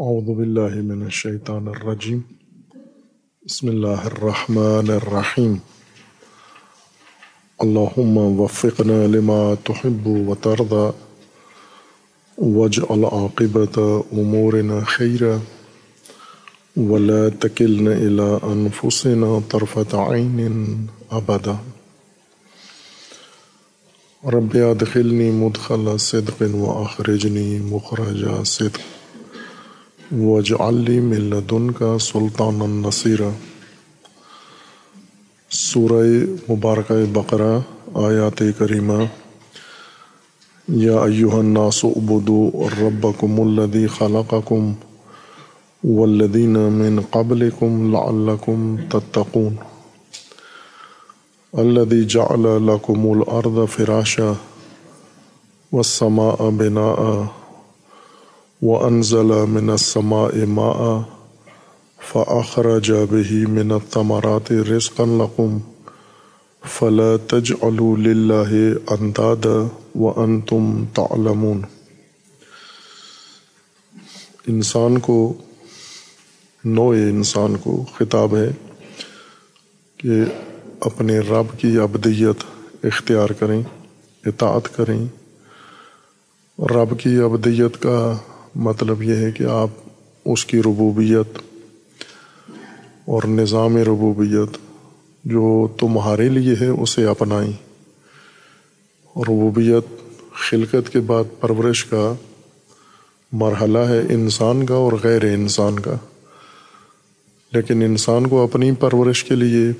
اعوذ باللہ من الشیطان الرجیم بسم اللہ الرحمن الرحیم اللہم وفقنا لما تحب وترضى. واجعل عاقبت امورنا خیرا ولا تکلنا الى انفسنا طرفت عین ابدا رب ادخلنی مدخل صدق واخرجنی مخرج صدق. وجعلی من لدنک سلطان النصیر سورہ مبارکہ بقرہ، آیات کریمہ۔ یا ایوہ الناس اعبدوا ربکم الذی خلقکم والذین من قبلکم لعلکم تتقون۔ الذي جعل لكم الأرض فراشا والسماء بناء۔ وأنزل من السماء ماء فأخرج به من الثمرات رزقا لكم فلا تجعلوا لله أندادا وأنتم تعلمون۔ انسان کو نوع انسان کو خطاب ہے کہ اپنے رب کی ابدیت اختیار کریں، اطاعت کریں۔ رب کی ابدیت کا مطلب یہ ہے کہ آپ اس کی ربوبیت اور نظام ربوبیت جو تمہارے لیے ہے اسے اپنائیں۔ ربوبیت خلقت کے بعد پرورش کا مرحلہ ہے انسان کا اور غیر انسان کا۔ لیکن انسان کو اپنی پرورش کے لیے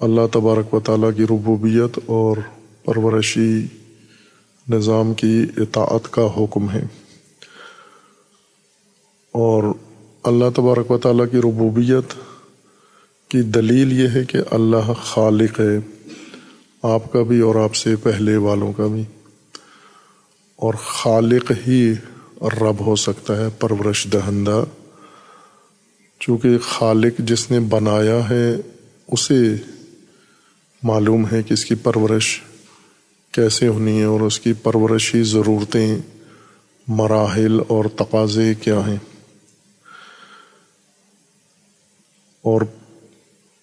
اللہ تبارک و تعالیٰ کی ربوبیت اور پرورشی نظام کی اطاعت کا حکم ہے۔ اور اللہ تبارک و تعالیٰ کی ربوبیت کی دلیل یہ ہے کہ اللہ خالق ہے، آپ کا بھی اور آپ سے پہلے والوں کا بھی۔ اور خالق ہی رب ہو سکتا ہے، پرورش دہندہ۔ چونکہ خالق جس نے بنایا ہے، اسے معلوم ہے کہ اس کی پرورش کیسے ہونی ہے اور اس کی پرورشی ضرورتیں مراحل اور تقاضے کیا ہیں۔ اور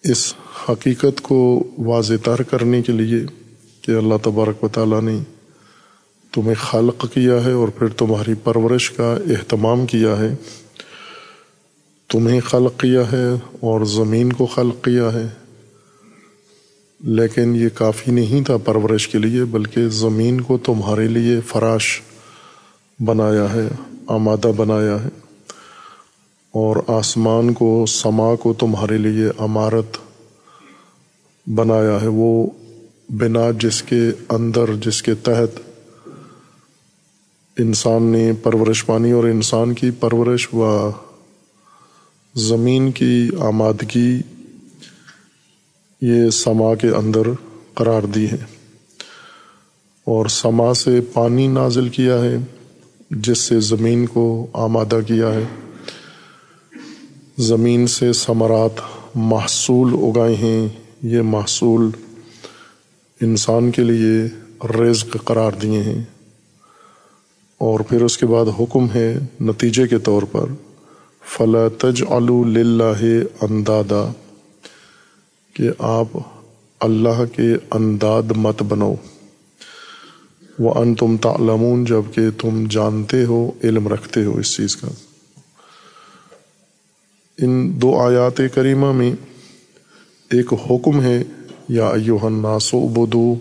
اس حقیقت کو واضح تر کرنے کے لیے کہ اللہ تبارک و تعالیٰ نے تمہیں خلق کیا ہے اور پھر تمہاری پرورش کا اہتمام کیا ہے۔ تمہیں خلق کیا ہے اور زمین کو خلق کیا ہے۔ لیکن یہ کافی نہیں تھا پرورش کے لیے، بلکہ زمین کو تمہارے لیے فراش بنایا ہے، آمادہ بنایا ہے۔ اور آسمان کو، سما کو تمہارے لیے عمارت بنایا ہے۔ وہ بنا جس کے اندر، جس کے تحت انسان نے پرورش پانی اور انسان کی پرورش و زمین کی آمادگی یہ سما کے اندر قرار دی ہے۔ اور سما سے پانی نازل کیا ہے، جس سے زمین کو آمادہ کیا ہے۔ زمین سے ثمرات محصول اگائے ہیں۔ یہ محصول انسان کے لیے رزق قرار دیے ہیں۔ اور پھر اس کے بعد حکم ہے نتیجے کے طور پر، فلا تج اللہ اندادا، کہ آپ اللہ کے انداد مت بنو وہ ان تم تعلمون جبکہ تم جانتے ہو، علم رکھتے ہو اس چیز کا۔ ان دو آیات کریمہ میں ایک حکم ہے، یا ایوہ الناس عبدو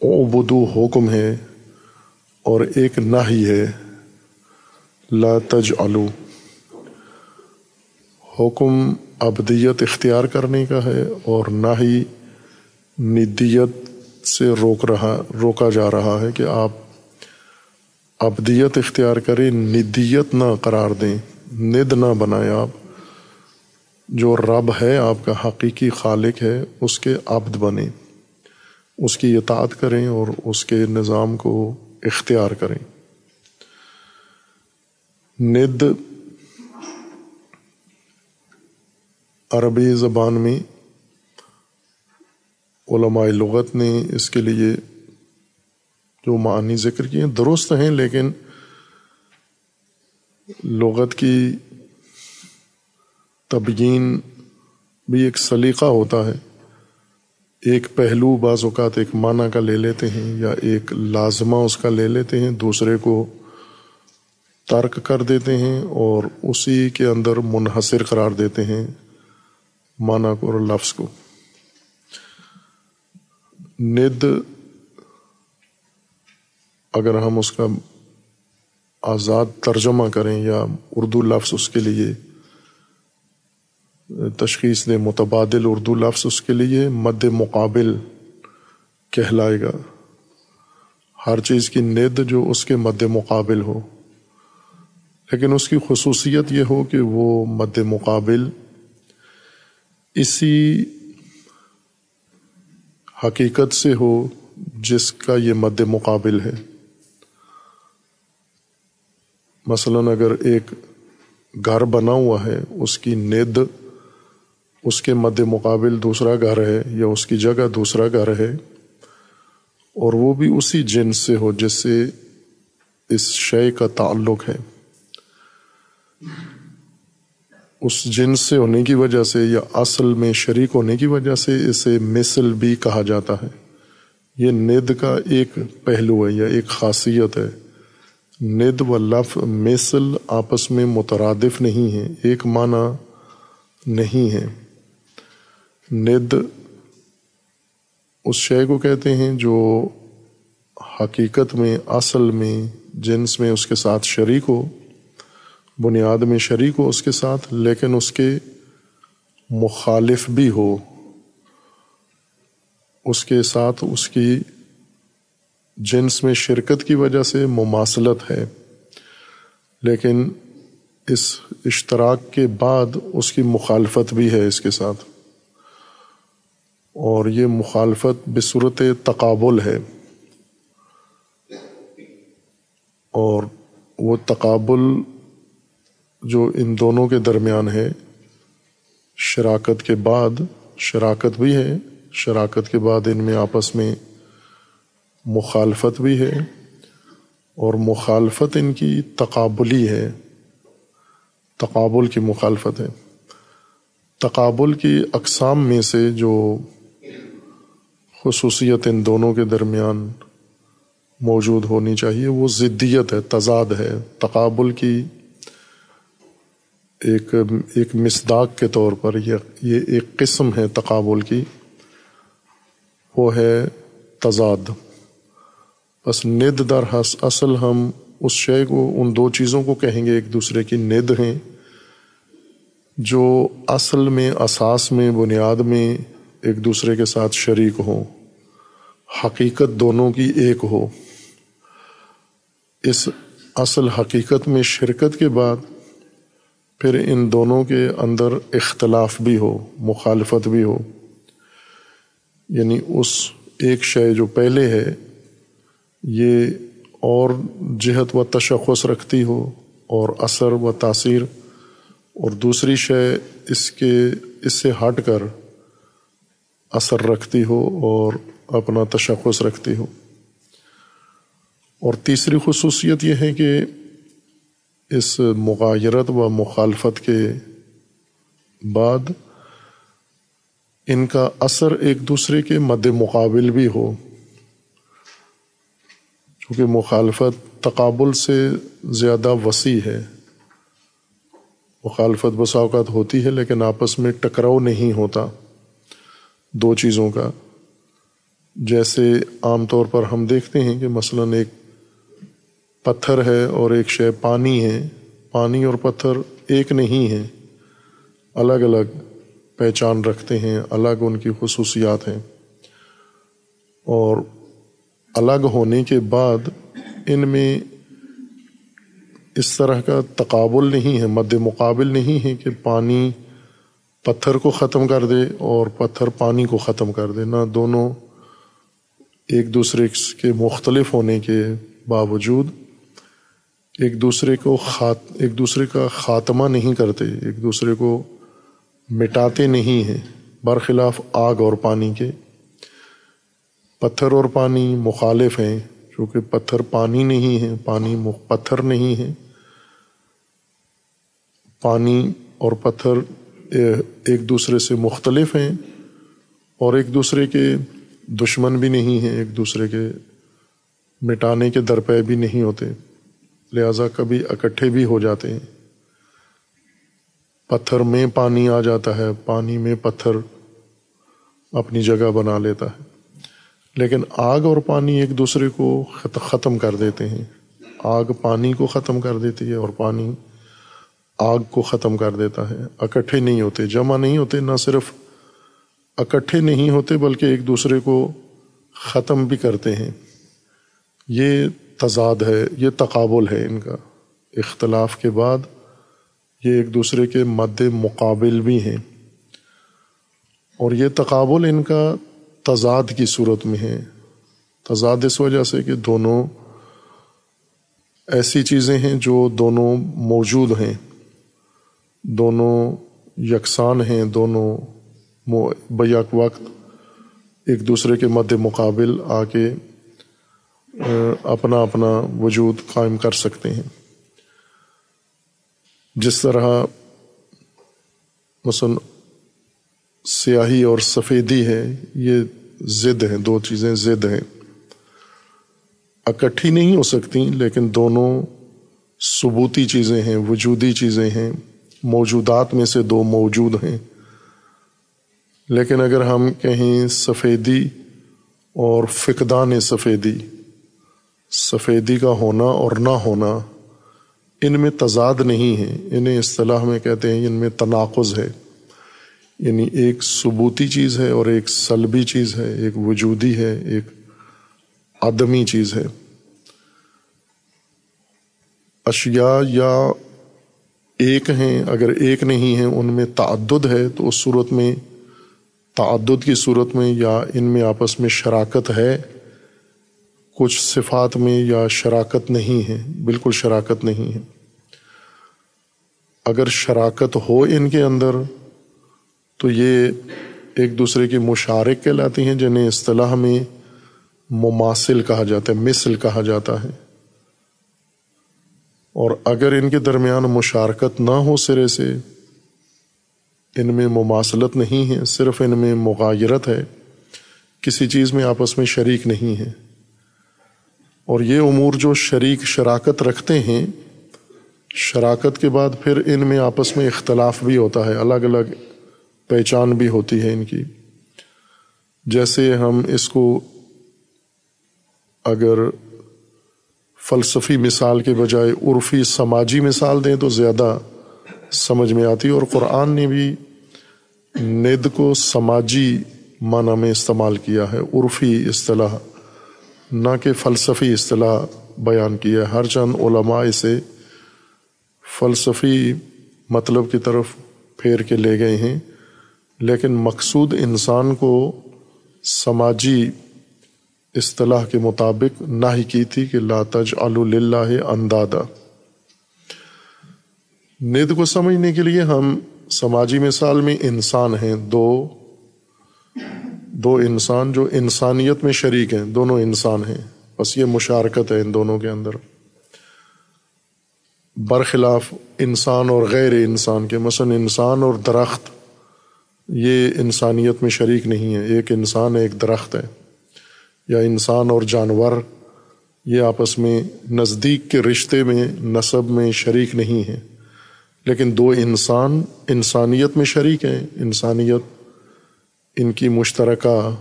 عبدو حکم ہے، اور ایک نہ ہی ہے، لا تجعلو۔ حکم ابدیت اختیار کرنے کا ہے، اور نہ ہی ندیت سے روک رہا، روکا جا رہا ہے کہ آپ ابدیت اختیار کریں، ندیت نہ قرار دیں۔ ند نہ بنائیں آپ۔ جو رب ہے، آپ کا حقیقی خالق ہے، اس کے عبد بنیں۔ اس کی اطاعت کریں اور اس کے نظام کو اختیار کریں۔ ند عربی زبان میں علماء لغت نے اس کے لیے جو معنی ذکر کیے درست ہیں، لیکن لغت کی تبیین بھی ایک سلیقہ ہوتا ہے۔ ایک پہلو بعض اوقات ایک معنی کا لے لیتے ہیں یا ایک لازمہ اس کا لے لیتے ہیں، دوسرے کو ترک کر دیتے ہیں اور اسی کے اندر منحصر قرار دیتے ہیں معنی کو اور لفظ کو۔ ند، اگر ہم اس کا آزاد ترجمہ کریں یا اردو لفظ اس کے لیے، تشخیص دے متبادل اردو لفظ اس کے لیے، مد مقابل کہلائے گا۔ ہر چیز کی ند جو اس کے مد مقابل ہو۔ لیکن اس کی خصوصیت یہ ہو کہ وہ مد مقابل اسی حقیقت سے ہو جس کا یہ مد مقابل ہے۔ مثلاً اگر ایک گھر بنا ہوا ہے، اس کی ند، اس کے مد مقابل دوسرا گھر ہے یا اس کی جگہ دوسرا گھر ہے، اور وہ بھی اسی جنس سے ہو جس سے اس شے کا تعلق ہے۔ اس جنس سے ہونے کی وجہ سے یا اصل میں شریک ہونے کی وجہ سے اسے مثل بھی کہا جاتا ہے۔ یہ ند کا ایک پہلو ہے یا ایک خاصیت ہے۔ ند و لف مثل آپس میں مترادف نہیں ہے ایک معنی نہیں ہے۔ ند اس شے کو کہتے ہیں جو حقیقت میں، اصل میں، جنس میں اس کے ساتھ شریک ہو، بنیاد میں شریک ہو اس کے ساتھ، لیکن اس کے مخالف بھی ہو۔ اس کے ساتھ اس کی جنس میں شرکت کی وجہ سے مماثلت ہے، لیکن اس اشتراک کے بعد اس کی مخالفت بھی ہے اس کے ساتھ۔ اور یہ مخالفت بصورت تقابل ہے۔ اور وہ تقابل جو ان دونوں کے درمیان ہے، شراکت کے بعد شراکت بھی ہے، شراکت کے بعد ان میں آپس میں مخالفت بھی ہے اور مخالفت ان کی تقابلی ہے۔ تقابل کی مخالفت ہے۔ تقابل کی اقسام میں سے جو خصوصیت ان دونوں کے درمیان موجود ہونی چاہیے، وہ ضدیت ہے، تضاد ہے۔ تقابل کی ایک ایک مسداق کے طور پر یہ ایک قسم ہے تقابل کی، وہ ہے تضاد۔ بس ند در حس اصل ہم اس شے کو، ان دو چیزوں کو کہیں گے ایک دوسرے کی ند ہیں، جو اصل میں، اساس میں، بنیاد میں ایک دوسرے کے ساتھ شریک ہوں، حقیقت دونوں کی ایک ہو۔ اس اصل حقیقت میں شرکت کے بعد پھر ان دونوں کے اندر اختلاف بھی ہو، مخالفت بھی ہو۔ یعنی اس ایک شے جو پہلے ہے یہ اور جہت و تشخص رکھتی ہو اور اثر و تاثیر اور دوسری شے اس کے اس سے ہٹ کر اثر رکھتی ہو اور اپنا تشخص رکھتی ہو۔ اور تیسری خصوصیت یہ ہے کہ اس مغایرت و مخالفت کے بعد ان کا اثر ایک دوسرے کے مد مقابل بھی ہو۔ چونکہ مخالفت تقابل سے زیادہ وسیع ہے۔ مخالفت بس اوقات ہوتی ہے لیکن آپس میں ٹکراؤ نہیں ہوتا۔ دو چیزوں کا۔ جیسے عام طور پر ہم دیکھتے ہیں کہ مثلاً ایک پتھر ہے اور ایک شے پانی ہے۔ پانی اور پتھر ایک نہیں ہے الگ الگ پہچان رکھتے ہیں، الگ ان کی خصوصیات ہیں۔ اور الگ ہونے کے بعد ان میں اس طرح کا تقابل نہیں ہے، مد مقابل نہیں ہے کہ پانی پتھر کو ختم کر دے اور پتھر پانی کو ختم کر دے، نہ دونوں ایک دوسرے کے مختلف ہونے کے باوجود ایک دوسرے کو خات، ایک دوسرے کا خاتمہ نہیں کرتے، ایک دوسرے کو مٹاتے نہیں ہیں، برخلاف آگ اور پانی کے۔ پتھر اور پانی مخالف ہیں کیونکہ پتھر پانی نہیں ہے، پانی پتھر نہیں ہے۔ پانی اور پتھر ایک دوسرے سے مختلف ہیں اور ایک دوسرے کے دشمن بھی نہیں ہیں، ایک دوسرے کے مٹانے کے درپے بھی نہیں ہوتے۔ لہذا کبھی اکٹھے بھی ہو جاتے ہیں۔ پتھر میں پانی آ جاتا ہے، پانی میں پتھر اپنی جگہ بنا لیتا ہے۔ لیکن آگ اور پانی ایک دوسرے کو ختم کر دیتے ہیں۔ آگ پانی کو ختم کر دیتی ہے اور پانی آگ کو ختم کر دیتا ہے۔ اکٹھے نہیں ہوتے، جمع نہیں ہوتے، نہ صرف اکٹھے نہیں ہوتے بلکہ ایک دوسرے کو ختم بھی کرتے ہیں۔ یہ تضاد ہے، یہ تقابل ہے ان کا۔ اختلاف کے بعد یہ ایک دوسرے کے مد مقابل بھی ہیں۔ اور یہ تقابل ان کا تضاد کی صورت میں ہے تضاد اس وجہ سے کہ دونوں ایسی چیزیں ہیں جو دونوں موجود ہیں۔ دونوں یکساں ہیں، دونوں بیک وقت ایک دوسرے کے مد مقابل آ کے اپنا اپنا وجود قائم کر سکتے ہیں۔ جس طرح مثلاً سیاہی اور سفیدی ہے، یہ ضد ہیں، دو چیزیں ضد ہیں۔ اکٹھی نہیں ہو سکتی، لیکن دونوں ثبوتی چیزیں ہیں، وجودی چیزیں ہیں۔ موجودات میں سے دو موجود ہیں۔ لیکن اگر ہم کہیں سفیدی اور فقدان سفیدی سفیدی کا ہونا اور نہ ہونا ان میں تضاد نہیں ہے۔ انہیں اصطلاح میں کہتے ہیں، ان میں تناقض ہے۔ یعنی ایک ثبوتی چیز ہے اور ایک سلبی چیز ہے، ایک وجودی ہے، ایک آدمی چیز ہے۔ اشیاء یا ایک ہیں، اگر ایک نہیں ہے ان میں تعدد ہے تو اس صورت میں، تعدد کی صورت میں یا ان میں آپس میں شراکت ہے، کچھ صفات میں یا شراکت نہیں ہے، بالکل شراکت نہیں ہے۔ اگر شراکت ہو ان کے اندر تو یہ ایک دوسرے کی مشارک کہلاتی ہیں، جنہیں اصطلاح میں مماثل کہا جاتا ہے، مثل کہا جاتا ہے۔ اور اگر ان کے درمیان مشارکت نہ ہو سرے سے، ان میں مماثلت نہیں ہے، صرف ان میں مغایرت ہے، کسی چیز میں آپس میں شریک نہیں ہے۔ اور یہ امور جو شریک شراکت رکھتے ہیں، شراکت کے بعد پھر ان میں آپس میں اختلاف بھی ہوتا ہے، الگ الگ پہچان بھی ہوتی ہے ان کی۔ جیسے ہم اس کو اگر فلسفی مثال کے بجائے عرفی سماجی مثال دیں تو زیادہ سمجھ میں آتی اور قرآن نے بھی ند کو سماجی معنی میں استعمال کیا ہے، عرفی اصطلاح، نہ کہ فلسفی اصطلاح بیان کیا ہے۔ ہر چند علماء اسے فلسفی مطلب کی طرف پھیر کے لے گئے ہیں۔ لیکن مقصود انسان کو سماجی اصطلاح کے مطابق نہ ہی کی تھی کہ لاتج اللہ اندادا۔ ند کو سمجھنے کے لیے ہم سماجی مثال میں انسان ہیں۔ دو دو انسان جو انسانیت میں شریک ہیں، دونوں انسان ہیں۔ بس یہ مشارکت ہے ان دونوں کے اندر۔ برخلاف انسان اور غیر انسان کے، مثلاً انسان اور درخت۔ یہ انسانیت میں شریک نہیں ہے، ایک انسان ایک درخت ہے۔ یا انسان اور جانور، یہ آپس میں نزدیک کے رشتے میں، نصب میں شریک نہیں ہیں لیکن دو انسان انسانیت میں شریک ہیں۔ انسانیت ان کی مشترکہ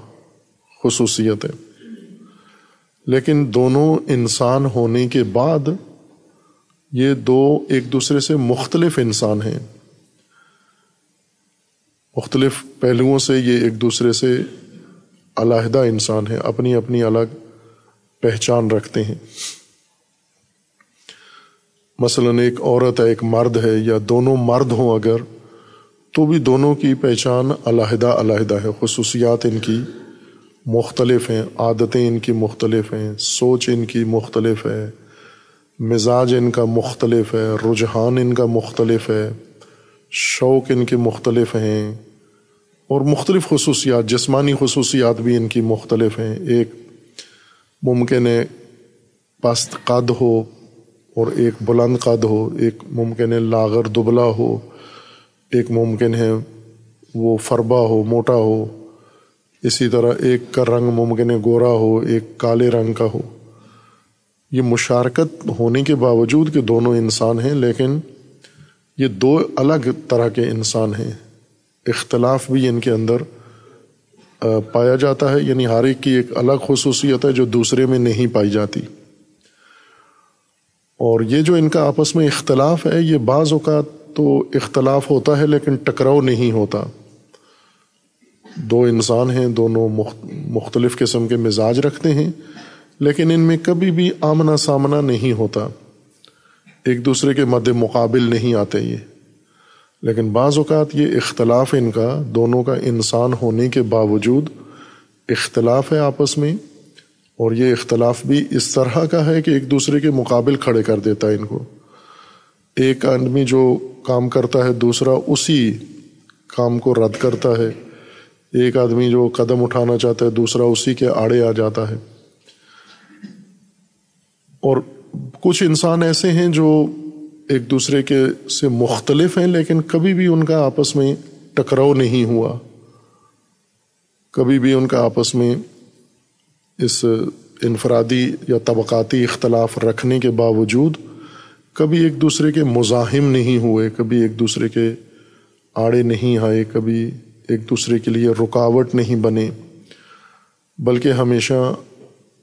خصوصیت ہے۔ لیکن دونوں انسان ہونے کے بعد یہ دو ایک دوسرے سے مختلف انسان ہیں۔ مختلف پہلوؤں سے یہ ایک دوسرے سے علیحدہ انسان ہے اپنی اپنی الگ پہچان رکھتے ہیں۔ مثلاً ایک عورت ہے، ایک مرد ہے، یا دونوں مرد ہوں اگر، تو بھی دونوں کی پہچان علیحدہ علیحدہ ہے۔ خصوصیات ان کی مختلف ہیں، عادتیں ان کی مختلف ہیں، سوچ ان کی مختلف ہے، مزاج ان کا مختلف ہے، رجحان ان کا مختلف ہے، شوق ان کے مختلف ہیں۔ اور مختلف خصوصیات، جسمانی خصوصیات بھی ان کی مختلف ہیں۔ ایک ممکن ہے پست قد ہو اور ایک بلند قد ہو، ایک ممکن ہے لاغر دبلا ہو، ایک ممکن ہے وہ فربا ہو، موٹا ہو۔ اسی طرح ایک کا رنگ ممکن ہے گورا ہو، ایک کالے رنگ کا ہو۔ یہ مشارکت ہونے کے باوجود کہ دونوں انسان ہیں، لیکن یہ دو الگ طرح کے انسان ہیں۔ اختلاف بھی ان کے اندر پایا جاتا ہے۔ یعنی ہر ایک کی ایک الگ خصوصیت ہے جو دوسرے میں نہیں پائی جاتی۔ اور یہ جو ان کا آپس میں اختلاف ہے، یہ بعض اوقات تو اختلاف ہوتا ہے لیکن ٹکراؤ نہیں ہوتا۔ دو انسان ہیں، دونوں مختلف قسم کے مزاج رکھتے ہیں، لیکن ان میں کبھی بھی آمنا سامنا نہیں ہوتا۔ ایک دوسرے کے مد مقابل نہیں آتے یہ۔ لیکن بعض اوقات یہ اختلاف ان کا، دونوں کا انسان ہونے کے باوجود اختلاف ہے آپس میں، اور یہ اختلاف بھی اس طرح کا ہے کہ ایک دوسرے کے مقابل کھڑے کر دیتا ہے ان کو۔ ایک آدمی جو کام کرتا ہے، دوسرا اسی کام کو رد کرتا ہے۔ ایک آدمی جو قدم اٹھانا چاہتا ہے، دوسرا اسی کے آڑے آ جاتا ہے۔ اور کچھ انسان ایسے ہیں جو ایک دوسرے کے سے مختلف ہیں، لیکن کبھی بھی ان کا آپس میں ٹکراؤ نہیں ہوا۔ کبھی بھی ان کا آپس میں اس انفرادی یا طبقاتی اختلاف رکھنے کے باوجود کبھی ایک دوسرے کے مزاحم نہیں ہوئے، کبھی ایک دوسرے کے آڑے نہیں آئے، کبھی ایک دوسرے کے لیے رکاوٹ نہیں بنے۔ بلکہ ہمیشہ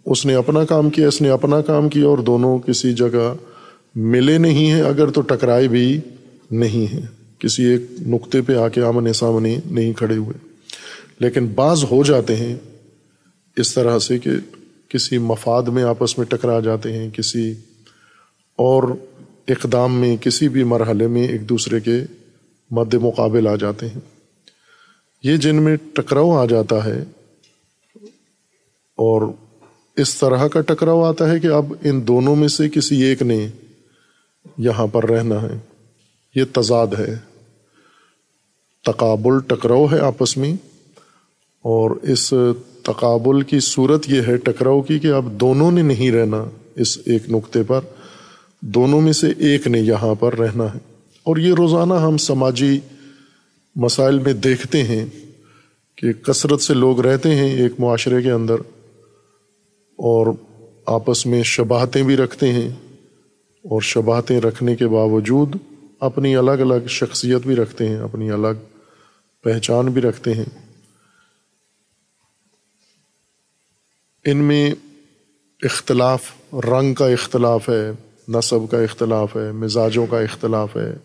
اس نے اپنا کام کیا، اس نے اپنا کام کیا اور دونوں کسی جگہ ملے نہیں ہیں، اگر تو ٹکرائے بھی نہیں ہیں۔ کسی ایک نقطے پہ آ کے آمنے سامنے نہیں کھڑے ہوئے۔ لیکن بعض ہو جاتے ہیں اس طرح سے کہ کسی مفاد میں آپس میں ٹکرا جاتے ہیں، کسی اور اقدام میں، کسی بھی مرحلے میں ایک دوسرے کے مد مقابل آ جاتے ہیں۔ یہ جن میں ٹکراؤ آ جاتا ہے اور اس طرح کا ٹکراؤ آتا ہے کہ اب ان دونوں میں سے کسی ایک نے یہاں پر رہنا ہے۔ یہ تضاد ہے۔ تقابل ٹکراؤ ہے آپس میں۔ اور اس تقابل کی صورت یہ ہے ٹکراؤ کی کہ اب دونوں نے نہیں رہنا اس ایک نقطے پر۔ دونوں میں سے ایک نے یہاں پر رہنا ہے۔ اور یہ روزانہ ہم سماجی مسائل میں دیکھتے ہیں کہ کثرت سے لوگ رہتے ہیں ایک معاشرے کے اندر اور آپس میں شباہتیں بھی رکھتے ہیں۔ اور شباہتیں رکھنے کے باوجود اپنی الگ الگ شخصیت بھی رکھتے ہیں، اپنی الگ پہچان بھی رکھتے ہیں۔ ان میں اختلاف، رنگ کا اختلاف ہے، نصب کا اختلاف ہے، مزاجوں کا اختلاف ہے،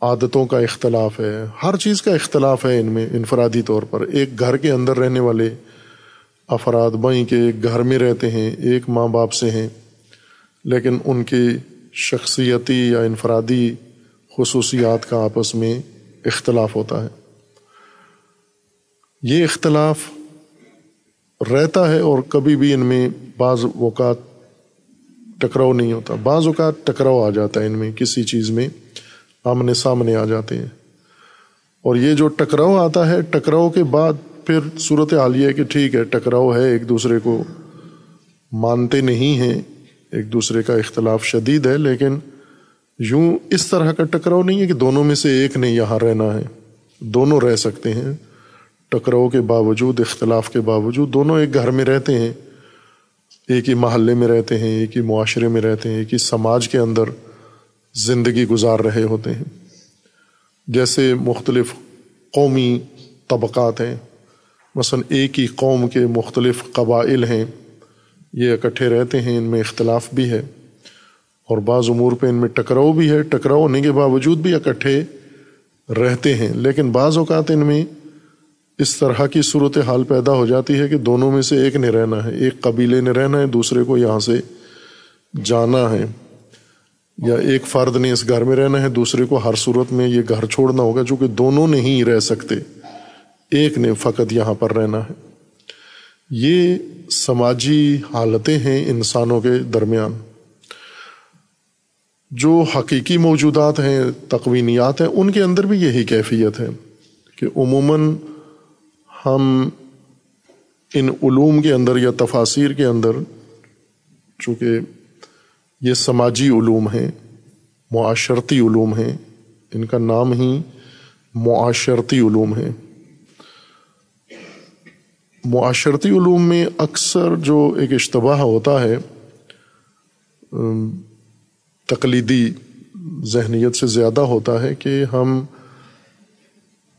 عادتوں کا اختلاف ہے، ہر چیز کا اختلاف ہے ان میں انفرادی طور پر۔ ایک گھر کے اندر رہنے والے افراد، بائیں کے ایک گھر میں رہتے ہیں، ایک ماں باپ سے ہیں۔ لیکن ان کی شخصیتی یا انفرادی خصوصیات کا آپس میں اختلاف ہوتا ہے۔ یہ اختلاف رہتا ہے اور کبھی بھی ان میں بعض اوقات ٹکراؤ نہیں ہوتا۔ بعض اوقات ٹکراؤ آ جاتا ہے ان میں، کسی چیز میں آمنے سامنے آ جاتے ہیں۔ اور یہ جو ٹکراؤ آتا ہے، ٹکراؤ کے بعد پھر صورت حال یہ ہے کہ ٹھیک ہے، ٹکراؤ ہے، ایک دوسرے کو مانتے نہیں ہیں۔ ایک دوسرے کا اختلاف شدید ہے، لیکن یوں اس طرح کا ٹکراؤ نہیں ہے کہ دونوں میں سے ایک نے یہاں رہنا ہے۔ دونوں رہ سکتے ہیں۔ ٹکراؤ کے باوجود، اختلاف کے باوجود دونوں ایک گھر میں رہتے ہیں۔ ایک ہی محلے میں رہتے ہیں، ایک ہی معاشرے میں رہتے ہیں، ایک ہی سماج کے اندر زندگی گزار رہے ہوتے ہیں۔ جیسے مختلف قومی طبقات ہیں۔ مثلاً ایک ہی قوم کے مختلف قبائل ہیں۔ یہ اکٹھے رہتے ہیں، ان میں اختلاف بھی ہے۔ اور بعض امور پہ ان میں ٹکراؤ بھی ہے، ٹکراؤ ہونے کے باوجود بھی اکٹھے رہتے ہیں۔ لیکن بعض اوقات ان میں اس طرح کی صورت حال پیدا ہو جاتی ہے کہ دونوں میں سے ایک نے رہنا ہے، ایک قبیلے نے رہنا ہے، دوسرے کو یہاں سے جانا ہے۔ یا ایک فرد نے اس گھر میں رہنا ہے، دوسرے کو ہر صورت میں یہ گھر چھوڑنا ہوگا چونکہ دونوں نہیں رہ سکتے۔ ایک نے فقط یہاں پر رہنا ہے۔ یہ سماجی حالتیں ہیں انسانوں کے درمیان۔ جو حقیقی موجودات ہیں، تقوینیات ہیں، ان کے اندر بھی یہی کیفیت ہے کہ عموماً ہم ان علوم کے اندر یا تفاصیر کے اندر، چونکہ یہ سماجی علوم ہیں، معاشرتی علوم ہیں، ان کا نام ہی معاشرتی علوم ہے معاشرتی علوم میں اکثر جو ایک اشتباہ ہوتا ہے تقلیدی ذہنیت سے زیادہ ہوتا ہے کہ ہم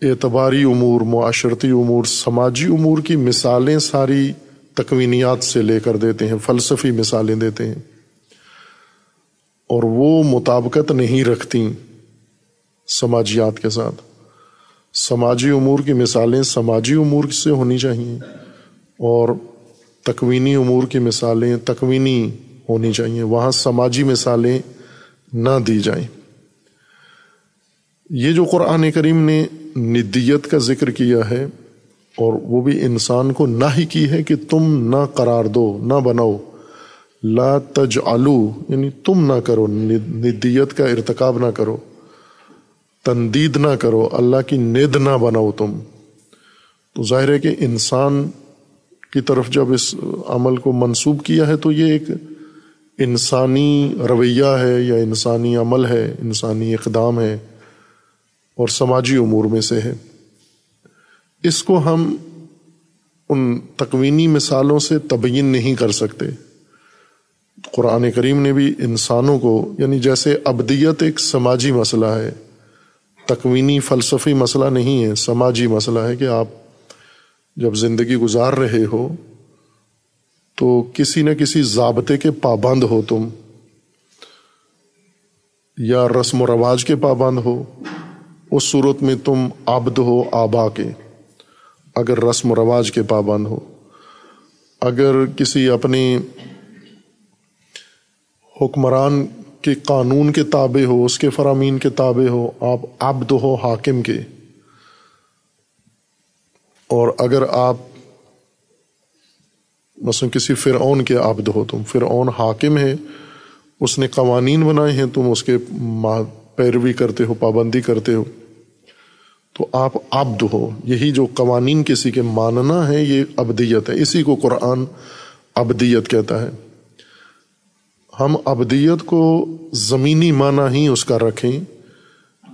اعتباری امور، معاشرتی امور، سماجی امور کی مثالیں ساری تکوینیات سے لے کر دیتے ہیں، فلسفی مثالیں دیتے ہیں۔ اور وہ مطابقت نہیں رکھتی سماجیات کے ساتھ۔ سماجی امور کی مثالیں سماجی امور سے ہونی چاہیے اور تکوینی امور کی مثالیں تکوینی ہونی چاہیے۔ وہاں سماجی مثالیں نہ دی جائیں۔ یہ جو قرآن کریم نے ندیت کا ذکر کیا ہے اور وہ بھی انسان کو نہ ہی کی ہے کہ تم نہ قرار دو، نہ بناؤ، لا تجعلو یعنی تم نہ کرو ندیت کا ارتکاب نہ کرو۔ تندید نہ کرو، اللہ کی ند نہ بناؤ تم۔ تو ظاہر ہے کہ انسان کی طرف جب اس عمل کو منسوب کیا ہے تو یہ ایک انسانی رویہ ہے یا انسانی عمل ہے، انسانی اقدام ہے اور سماجی امور میں سے ہے۔ اس کو ہم ان تکوینی مثالوں سے تبین نہیں کر سکتے۔ قرآن کریم نے بھی انسانوں کو یعنی جیسے ابدیت ایک سماجی مسئلہ ہے۔ تکوینی فلسفی مسئلہ نہیں ہے، سماجی مسئلہ ہے کہ آپ جب زندگی گزار رہے ہو تو کسی نہ کسی ضابطے کے پابند ہو تم، یا رسم و رواج کے پابند ہو، اس صورت میں تم عبد ہو آبا کے، اگر رسم و رواج کے پابند ہو۔ اگر کسی اپنے حکمران کے قانون کے تابع ہو، اس کے فرامین کے تابع ہو، آپ عبد ہو حاکم کے۔ اور اگر آپ مثلاً کسی فرعون کے عبد ہو، تم فرعون حاکم ہے اس نے قوانین بنائے ہیں، تم اس کے پیروی کرتے ہو، پابندی کرتے ہو، تو آپ عبد ہو۔ یہی جو قوانین کسی کے ماننا ہے، یہ ابدیت ہے۔ اسی کو قرآن ابدیت کہتا ہے۔ ہم ابدیت کو زمینی معنی ہی اس کا رکھیں۔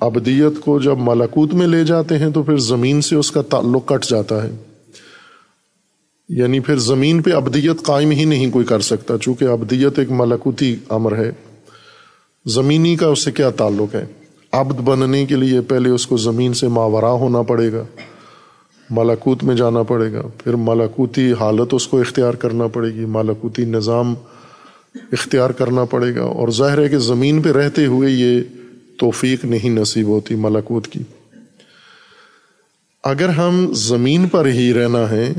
ابدیت کو جب ملاکوت میں لے جاتے ہیں تو پھر زمین سے اس کا تعلق کٹ جاتا ہے۔ یعنی پھر زمین پہ ابدیت قائم ہی نہیں کوئی کر سکتا، چونکہ ابدیت ایک ملاکوتی امر ہے۔ زمینی کا اس سے کیا تعلق ہے؟ ابد بننے کے لیے پہلے اس کو زمین سے ماورا ہونا پڑے گا ملاکوت میں جانا پڑے گا۔ پھر ملاکوتی حالت اس کو اختیار کرنا پڑے گی ملاکوتی نظام اختیار کرنا پڑے گا۔ اور ظاہر ہے کہ زمین پہ رہتے ہوئے یہ توفیق نہیں نصیب ہوتی ملاکوت کی۔ اگر ہم زمین پر ہی رہنا ہے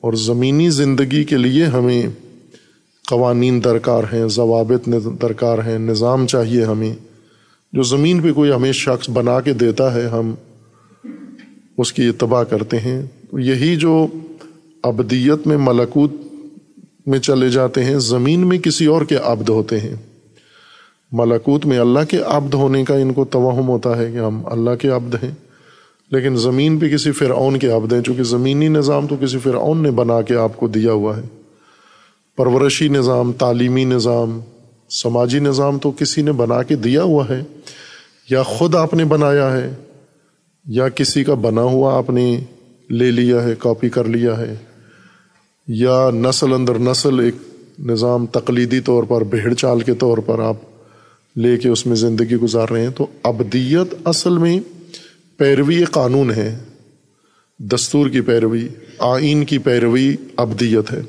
اور زمینی زندگی کے لیے ہمیں قوانین درکار ہیں، ضوابط درکار ہیں، نظام چاہیے ہمیں، جو زمین پہ کوئی ہمیں شخص بنا کے دیتا ہے، ہم اس کی اتباع کرتے ہیں۔ یہی جو ابدیت میں ملکوت میں چلے جاتے ہیں، زمین میں کسی اور کے عبد ہوتے ہیں۔ ملاکوت میں اللہ کے عبد ہونے کا ان کو توہم ہوتا ہے کہ ہم اللہ کے عبد ہیں۔ لیکن زمین پہ کسی فرعون کے عبد ہیں، چونکہ زمینی نظام تو کسی فرعون نے بنا کے آپ کو دیا ہوا ہے۔ پرورشی نظام، تعلیمی نظام، سماجی نظام تو کسی نے بنا کے دیا ہوا ہے۔ یا خود آپ نے بنایا ہے، یا کسی کا بنا ہوا آپ نے لے لیا ہے، کاپی کر لیا ہے۔ یا نسل اندر نسل ایک نظام تقلیدی طور پر بھیڑ چال کے طور پر آپ لے کے اس میں زندگی گزار رہے ہیں، تو ابدیت اصل میں پیروی قانون ہے، دستور کی پیروی، آئین کی پیروی ابدیت ہے۔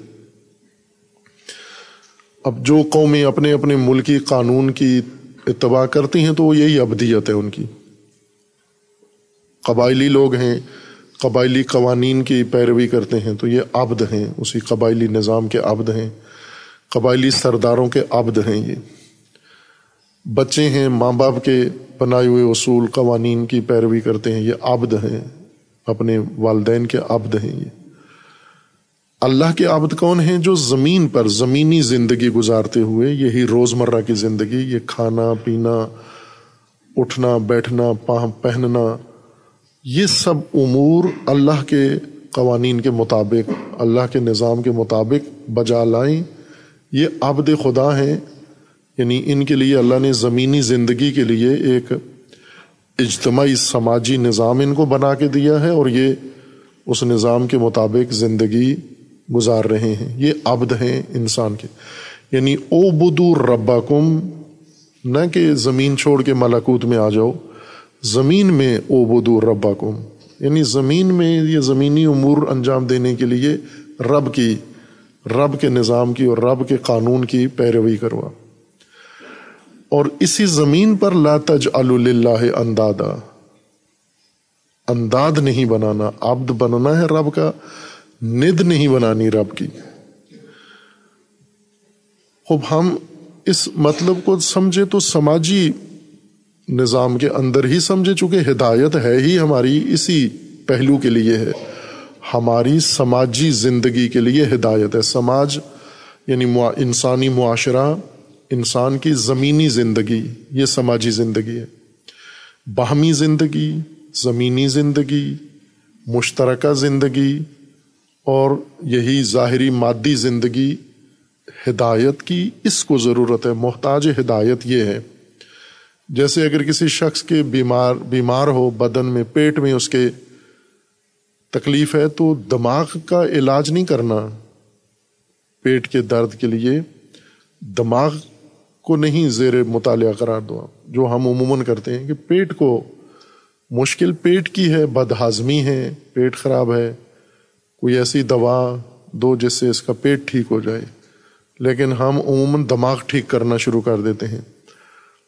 اب جو قومیں اپنے اپنے ملکی قانون کی اتباع کرتی ہیں، تو وہ یہی ابدیت ہے ان کی۔ قبائلی لوگ ہیں قبائلی قوانین کی پیروی کرتے ہیں تو یہ عبد ہیں، اسی قبائلی نظام کے عبد ہیں، قبائلی سرداروں کے عبد ہیں یہ۔ بچے ہیں ماں باپ کے بنائے ہوئے اصول، قوانین کی پیروی کرتے ہیں، یہ عبد ہیں، اپنے والدین کے عبد ہیں یہ۔ اللہ کے عبد کون ہیں؟ جو زمین پر زمینی زندگی گزارتے ہوئے، یہی روز مرہ کی زندگی، یہ کھانا، پینا، اٹھنا، بیٹھنا پہننا یہ سب امور اللہ کے قوانین کے مطابق، اللہ کے نظام کے مطابق بجا لائیں۔ یہ عبد خدا ہیں یعنی ان کے لیے اللہ نے زمینی زندگی کے لیے ایک اجتماعی سماجی نظام ان کو بنا کے دیا ہے اور یہ اس نظام کے مطابق زندگی گزار رہے ہیں۔ یہ عبد ہیں انسان کے۔ یعنی او بدو ربا کم نہ کہ زمین چھوڑ کے ملاکوت میں آ جاؤ۔ زمین میں او بدو ربا کم یعنی زمین میں یہ زمینی امور انجام دینے کے لیے رب کی، رب کے نظام کی اور رب کے قانون کی پیروی کروا۔ اور اسی زمین پر لا تج اللہ اندادا۔ انداد نہیں بنانا، عبد بننا ہے رب کا، ند نہیں بنانی رب کی۔ خوب، ہم اس مطلب کو سمجھے تو سماجی نظام کے اندر ہی سمجھے چونکہ ہدایت ہے ہی ہماری اسی پہلو کے لیے ہے۔ ہماری سماجی زندگی کے لیے ہدایت ہے۔ سماج یعنی انسانی معاشرہ، انسان کی زمینی زندگی، یہ سماجی زندگی ہے۔ باہمی زندگی، زمینی زندگی، مشترکہ زندگی اور یہی ظاہری مادی زندگی ہدایت کی اس کو ضرورت ہے۔ محتاج ہدایت یہ ہے۔ جیسے اگر کسی شخص کے بیمار بیمار ہو، بدن میں، پیٹ میں اس کے تکلیف ہے، تو دماغ کا علاج نہیں کرنا پیٹ کے درد کے لیے۔ دماغ کو نہیں زیر مطالعہ قرار دو۔ جو ہم عموماً کرتے ہیں کہ پیٹ کو مشکل، پیٹ کی ہے بد ہاضمی ہے، پیٹ خراب ہے۔ کوئی ایسی دوا دو جس سے اس کا پیٹ ٹھیک ہو جائے۔ لیکن ہم عموماً دماغ ٹھیک کرنا شروع کر دیتے ہیں۔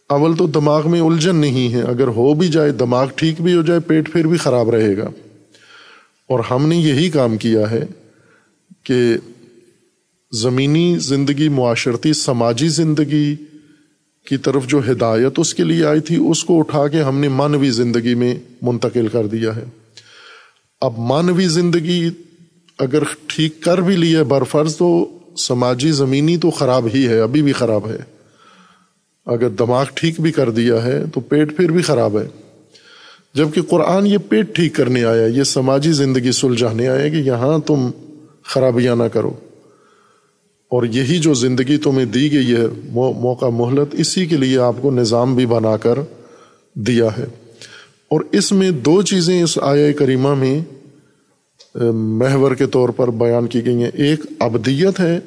اول تو دماغ میں الجھن نہیں ہے۔ اگر ہو بھی جائے، دماغ ٹھیک بھی ہو جائے، پیٹ پھر بھی خراب رہے گا۔ اور ہم نے یہی کام کیا ہے کہ زمینی زندگی، معاشرتی، سماجی زندگی کی طرف جو ہدایت اس کے لیے آئی تھی، اس کو اٹھا کے ہم نے مانوی زندگی میں منتقل کر دیا ہے۔ اب مانوی زندگی اگر ٹھیک کر بھی لی ہے برفرض، تو سماجی زمینی تو خراب ہی ہے، ابھی بھی خراب ہے۔ اگر دماغ ٹھیک بھی کر دیا ہے تو پیٹ پھر بھی خراب ہے۔ جبکہ قرآن یہ پیٹ ٹھیک کرنے آیا یہ سماجی زندگی سلجھانے آیا کہ یہاں تم خرابیاں نہ کرو۔ اور یہی جو زندگی تمہیں دی گئی ہے موقع مہلت، اسی کے لیے آپ کو نظام بھی بنا کر دیا ہے۔ اور اس میں دو چیزیں اس آیا کریمہ میں محور کے طور پر بیان کی گئی ہیں۔ ایک ابدیت ہے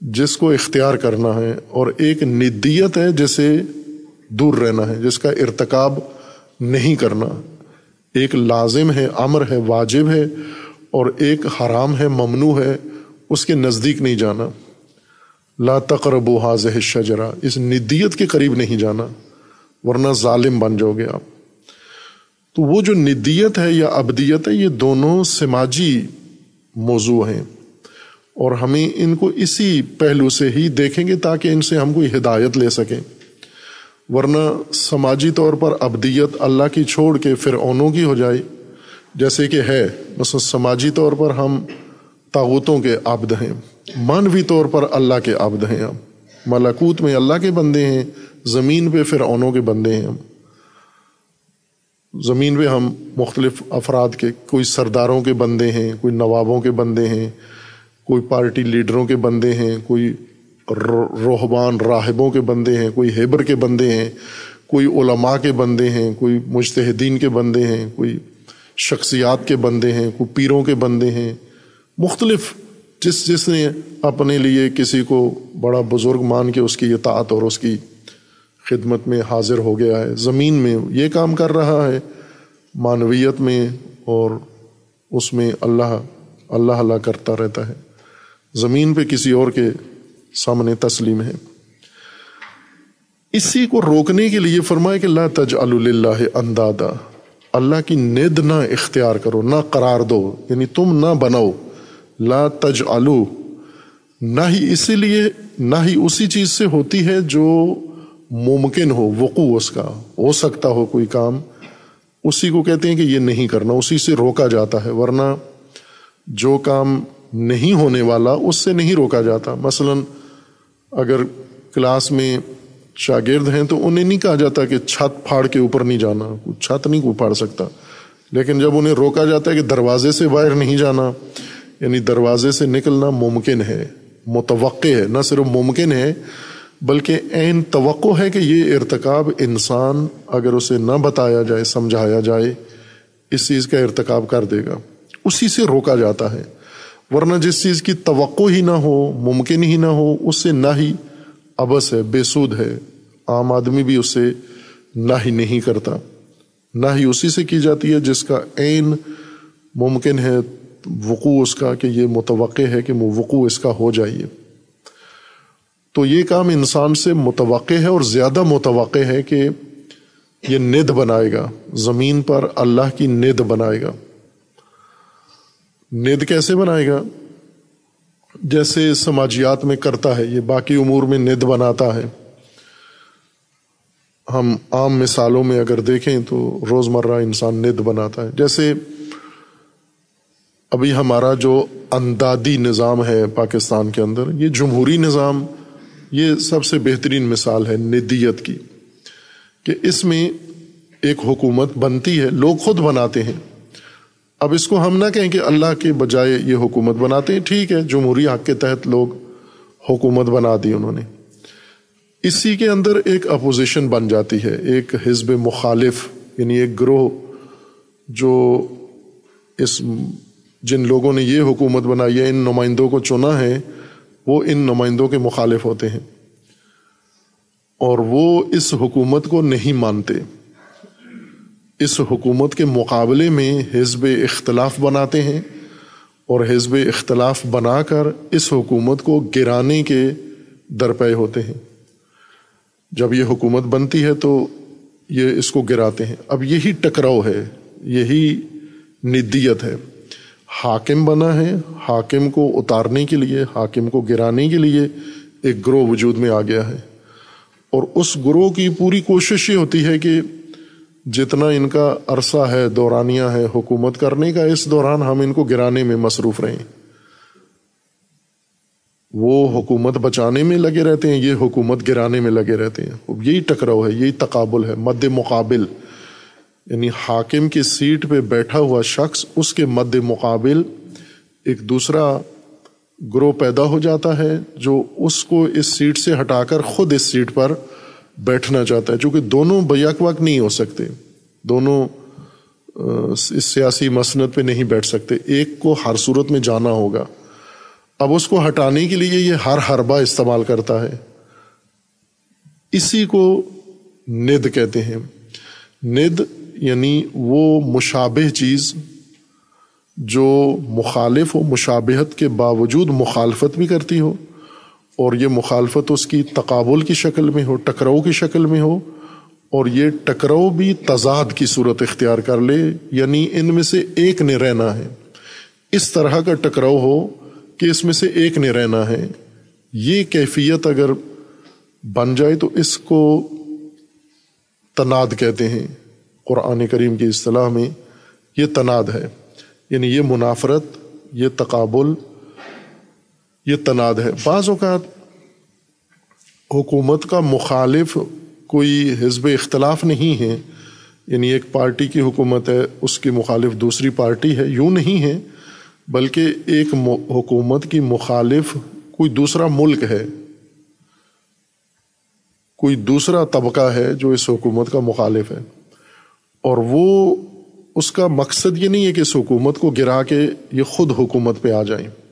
جس کو اختیار کرنا ہے اور ایک ندیت ہے جسے دور رہنا ہے، جس کا ارتکاب نہیں کرنا۔ ایک لازم ہے، امر ہے، واجب ہے اور ایک حرام ہے، ممنوع ہے، اس کے نزدیک نہیں جانا۔ لا تقرب و حاضح شجرا اس ندیت کے قریب نہیں جانا، ورنہ ظالم بن جاؤ گے آپ۔ تو وہ جو ندیت ہے یا ابدیت ہے، یہ دونوں سماجی موضوع ہیں۔ اور ہمیں ان کو اسی پہلو سے ہی دیکھیں گے تاکہ ان سے ہم کوئی ہدایت لے سکیں۔ ورنہ سماجی طور پر ابدیت اللہ کی چھوڑ کے پھر اونوں کی ہو جائے، جیسے کہ ہے بس سماجی طور پر ہم طاوتوں کے عبد ہیں، مانوی طور پر اللہ کے عبد ہیں ہم۔ ملاکوت میں اللہ کے بندے ہیں، زمین پہ پھر اونوں کے بندے ہیں ہم۔ زمین پہ ہم مختلف افراد کے، کوئی سرداروں کے بندے ہیں، کوئی نوابوں کے بندے ہیں۔ کوئی پارٹی لیڈروں کے بندے ہیں، کوئی روحبان راہبوں کے بندے ہیں، کوئی ہیبر کے بندے ہیں، کوئی علماء کے بندے ہیں، کوئی مجتہدین کے بندے ہیں، کوئی شخصیات کے بندے ہیں، کوئی پیروں کے بندے ہیں۔ مختلف جس جس نے اپنے لیے کسی کو بڑا بزرگ مان کے اس کی اطاعت اور اس کی خدمت میں حاضر ہو گیا ہے۔ زمین میں یہ کام کر رہا ہے، معنویت میں اور اس میں اللہ اللہ اللہ کرتا رہتا ہے۔ زمین پہ کسی اور کے سامنے تسلیم ہے۔ اسی کو روکنے کے لیے فرمائے کہ لا تج اللہ اندادا۔ اللہ کی ند نہ اختیار کرو، نہ قرار دو یعنی تم نہ بناؤ۔ لا تج نہ ہی اسی لیے، نہ ہی اسی چیز سے ہوتی ہے جو ممکن ہو، وقوع اس کا۔ ہو سکتا ہو کوئی کام۔ اسی کو کہتے ہیں کہ یہ نہیں کرنا، اسی سے روکا جاتا ہے، ورنہ جو کام نہیں ہونے والا، اس سے نہیں روکا جاتا۔ مثلا اگر کلاس میں شاگرد ہیں تو انہیں نہیں کہا جاتا کہ چھت پھاڑ کے اوپر نہیں جانا چھت نہیں کو پھاڑ سکتا۔ لیکن جب انہیں روکا جاتا ہے کہ دروازے سے باہر نہیں جانا یعنی دروازے سے نکلنا ممکن ہے، متوقع ہے، نہ صرف ممکن ہے، بلکہ عین توقع ہے کہ یہ ارتکاب انسان اگر اسے نہ بتایا جائے، سمجھایا جائے، اس چیز کا ارتکاب کر دے گا۔ اسی سے روکا جاتا ہے۔ ورنہ جس چیز کی توقع ہی نہ ہو، ممکن ہی نہ ہو، اس سے نہ ہی ابس ہے، بے سود ہے۔ عام آدمی بھی اس سے نہ ہی نہیں کرتا۔ نہ ہی اسی سے کی جاتی ہے جس کا عین ممکن ہے وقوع اس کا کہ یہ متوقع ہے کہ وقوع اس کا ہو جائیے تو یہ کام انسان سے متوقع ہے اور زیادہ متوقع ہے کہ یہ ند بنائے گا۔ زمین پر اللہ کی ند بنائے گا۔ ند کیسے بنائے گا؟ جیسے سماجیات میں کرتا ہے، یہ باقی امور میں ند بناتا ہے۔ ہم عام مثالوں میں اگر دیکھیں تو روزمرہ انسان ند بناتا ہے۔ جیسے ابھی ہمارا جو اندادی نظام ہے پاکستان کے اندر، یہ جمہوری نظام، یہ سب سے بہترین مثال ہے ندیت کی۔ کہ اس میں ایک حکومت بنتی ہے، لوگ خود بناتے ہیں۔ اب اس کو ہم نہ کہیں کہ اللہ کے بجائے یہ حکومت بناتے ہیں۔ ٹھیک ہے، جمہوری حق کے تحت لوگ حکومت بنا دی انہوں نے۔ اسی کے اندر ایک اپوزیشن بن جاتی ہے، ایک حزب مخالف یعنی ایک گروہ جو اس جن لوگوں نے یہ حکومت بنائی ہے، ان نمائندوں کو چنا ہے، وہ ان نمائندوں کے مخالف ہوتے ہیں۔ اور وہ اس حکومت کو نہیں مانتے۔ اس حکومت کے مقابلے میں حزب اختلاف بناتے ہیں اور حزب اختلاف بنا کر اس حکومت کو گرانے کے درپے ہوتے ہیں۔ جب یہ حکومت بنتی ہے تو یہ اس کو گراتے ہیں۔ اب یہی ٹکراؤ ہے، یہی ندیت ہے۔ حاکم بنا ہے، حاکم کو اتارنے کے لیے، حاکم کو گرانے کے لیے ایک گروہ وجود میں آ گیا ہے۔ اور اس گروہ کی پوری کوشش یہ ہوتی ہے کہ جتنا ان کا عرصہ ہے دورانیہ ہے حکومت کرنے کا اس دوران ہم ان کو گرانے میں مصروف رہیں۔ وہ حکومت بچانے میں لگے رہتے ہیں، یہ حکومت گرانے میں لگے رہتے ہیں۔ یہی ٹکراؤ ہے، یہی تقابل ہے، مد مقابل۔ یعنی حاکم کی سیٹ پہ بیٹھا ہوا شخص، اس کے مد مقابل ایک دوسرا گروہ پیدا ہو جاتا ہے، جو اس کو اس سیٹ سے ہٹا کر خود اس سیٹ پر بیٹھنا چاہتا ہے، چونکہ دونوں بیک وقت نہیں ہو سکتے۔ دونوں اس سیاسی مسنت پہ نہیں بیٹھ سکتے۔ ایک کو ہر صورت میں جانا ہوگا۔ اب اس کو ہٹانے کے لیے یہ ہر حربہ استعمال کرتا ہے۔ اسی کو ند کہتے ہیں۔ ند یعنی وہ مشابہ چیز جو مخالف ہو، مشابہت کے باوجود مخالفت بھی کرتی ہو۔ اور یہ مخالفت اس کی تقابل کی شکل میں ہو، ٹکراؤ کی شکل میں ہو، اور یہ ٹکراؤ بھی تضاد کی صورت اختیار کر لے یعنی ان میں سے ایک نے رہنا ہے۔ اس طرح کا ٹکراؤ ہو کہ اس میں سے ایک نے رہنا ہے۔ یہ کیفیت اگر بن جائے تو اس کو تناد کہتے ہیں۔ قرآن کریم کی اصطلاح میں یہ تناد ہے یعنی یہ منافرت، یہ تقابل یہ تناد ہے۔ بعض اوقات حکومت کا مخالف کوئی حزب اختلاف نہیں ہے۔ یعنی ایک پارٹی کی حکومت ہے، اس کی مخالف دوسری پارٹی ہے، یوں نہیں ہے، بلکہ ایک حکومت کی مخالف کوئی دوسرا ملک ہے۔ کوئی دوسرا طبقہ ہے جو اس حکومت کا مخالف ہے۔ اور وہ اس کا مقصد یہ نہیں ہے کہ اس حکومت کو گرا کے یہ خود حکومت پہ آ جائیں۔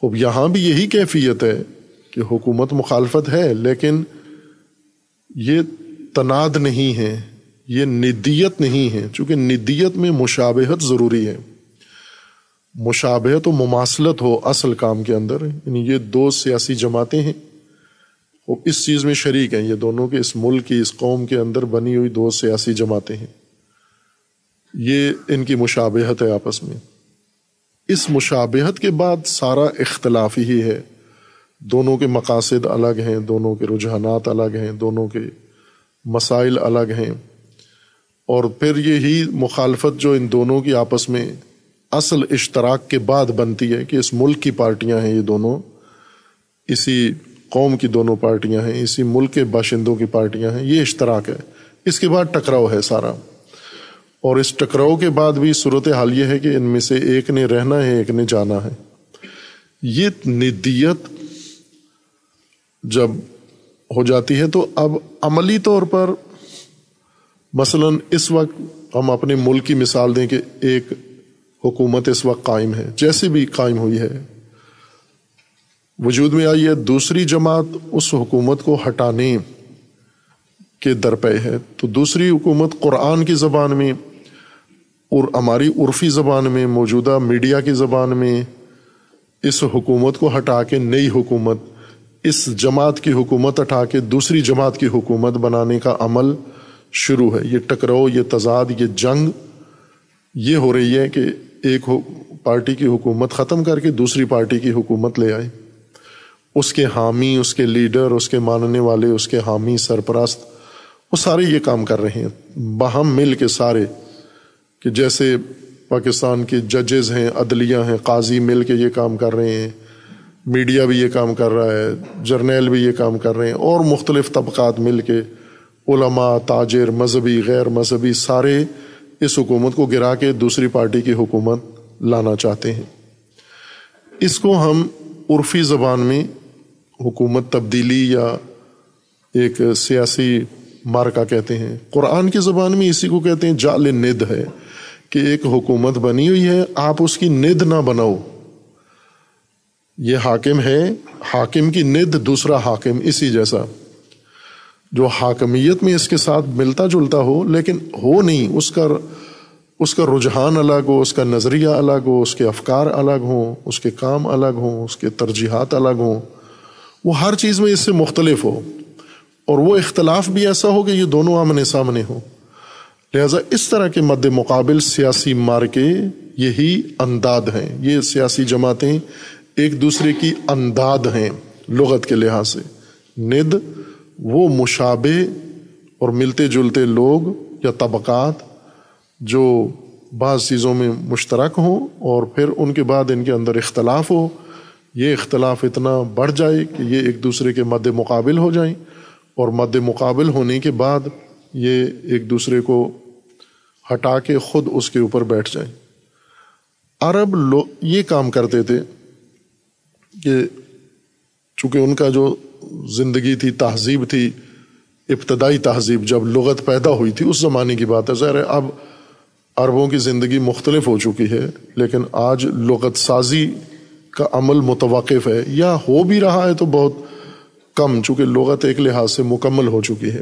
خوب، یہاں بھی یہی کیفیت ہے کہ حکومت مخالفت ہے، لیکن یہ تناد نہیں ہے، یہ ندیت نہیں ہے، چونکہ ندیت میں مشابہت ضروری ہے۔ مشابہت و مماثلت ہو اصل کام کے اندر یعنی یہ دو سیاسی جماعتیں ہیں۔ وہ اس چیز میں شریک ہیں، یہ دونوں کے اس ملک کی، اس قوم کے اندر بنی ہوئی دو سیاسی جماعتیں ہیں۔ یہ ان کی مشابہت ہے آپس میں۔ اس مشابہت کے بعد سارا اختلاف ہی ہے۔ دونوں کے مقاصد الگ ہیں، دونوں کے رجحانات الگ ہیں، دونوں کے مسائل الگ ہیں۔ اور پھر یہی مخالفت جو ان دونوں کی آپس میں اصل اشتراک کے بعد بنتی ہے کہ اس ملک کی پارٹیاں ہیں یہ دونوں، اسی قوم کی دونوں پارٹیاں ہیں، اسی ملک کے باشندوں کی پارٹیاں ہیں، یہ اشتراک ہے۔ اس کے بعد ٹکراؤ ہے سارا۔ اور اس ٹکراؤ کے بعد بھی صورت حال یہ ہے کہ ان میں سے ایک نے رہنا ہے، ایک نے جانا ہے۔ یہ ندیت جب ہو جاتی ہے تو اب عملی طور پر مثلا اس وقت ہم اپنے ملک کی مثال دیں کہ ایک حکومت اس وقت قائم ہے، جیسے بھی قائم ہوئی ہے۔ وجود میں آئی ہے، دوسری جماعت اس حکومت کو ہٹانے کے درپے ہے۔ تو دوسری حکومت قرآن کی زبان میں اور ہماری عرفی زبان میں موجودہ میڈیا کی زبان میں اس حکومت کو ہٹا کے نئی حکومت، اس جماعت کی حکومت ہٹا کے دوسری جماعت کی حکومت بنانے کا عمل شروع ہے۔ یہ ٹکراؤ، یہ تضاد، یہ جنگ، یہ ہو رہی ہے کہ ایک پارٹی کی حکومت ختم کر کے دوسری پارٹی کی حکومت لے آئے۔ اس کے حامی، اس کے لیڈر، اس کے ماننے والے، اس کے حامی سرپرست، وہ سارے یہ کام کر رہے ہیں۔ باہم مل کے سارے کہ جیسے پاکستان کے ججز ہیں، عدلیہ ہیں، قاضی مل کے یہ کام کر رہے ہیں، میڈیا بھی یہ کام کر رہا ہے، جرنیل بھی یہ کام کر رہے ہیں، اور مختلف طبقات مل کے علماء، تاجر، مذہبی، غیر مذہبی سارے اس حکومت کو گرا کے دوسری پارٹی کی حکومت لانا چاہتے ہیں۔ اس کو ہم عرفی زبان میں حکومت تبدیلی یا ایک سیاسی مارکا کہتے ہیں۔ قرآن کی زبان میں اسی کو کہتے ہیں جال ند ہے۔ کہ ایک حکومت بنی ہوئی ہے، آپ اس کی ند نہ بناؤ۔ یہ حاکم ہے، حاکم کی ند دوسرا حاکم اسی جیسا۔ جو حاکمیت میں اس کے ساتھ ملتا جلتا ہو، لیکن ہو نہیں، اس کا اس کا رجحان الگ ہو، اس کا نظریہ الگ ہو، اس کے افکار الگ ہوں، اس کے کام الگ ہوں، اس کے ترجیحات الگ ہوں۔ وہ ہر چیز میں اس سے مختلف ہو۔ اور وہ اختلاف بھی ایسا ہو کہ یہ دونوں آمنے سامنے ہو لہذا اس طرح کے مد مقابل سیاسی مارکے یہی انداد ہیں، یہ سیاسی جماعتیں ایک دوسرے کی انداد ہیں لغت کے لحاظ سے۔ ند وہ مشابے اور ملتے جلتے لوگ یا طبقات جو بعض چیزوں میں مشترک ہوں اور پھر ان کے بعد ان کے اندر اختلاف ہو، یہ اختلاف اتنا بڑھ جائے کہ یہ ایک دوسرے کے مد مقابل ہو جائیں۔ اور مد مقابل ہونے کے بعد یہ ایک دوسرے کو ہٹا کے خود اس کے اوپر بیٹھ جائیں۔ عرب لو، یہ کام کرتے تھے کہ چونکہ ان کا جو زندگی تھی، تہذیب تھی، ابتدائی تہذیب جب لغت پیدا ہوئی تھی، اس زمانے کی بات ہے۔ ظاہر ہے، اب عربوں کی زندگی مختلف ہو چکی ہے، لیکن آج لغت سازی کا عمل متوقف ہے۔ یا ہو بھی رہا ہے تو بہت کم، چونکہ لغت ایک لحاظ سے مکمل ہو چکی ہے۔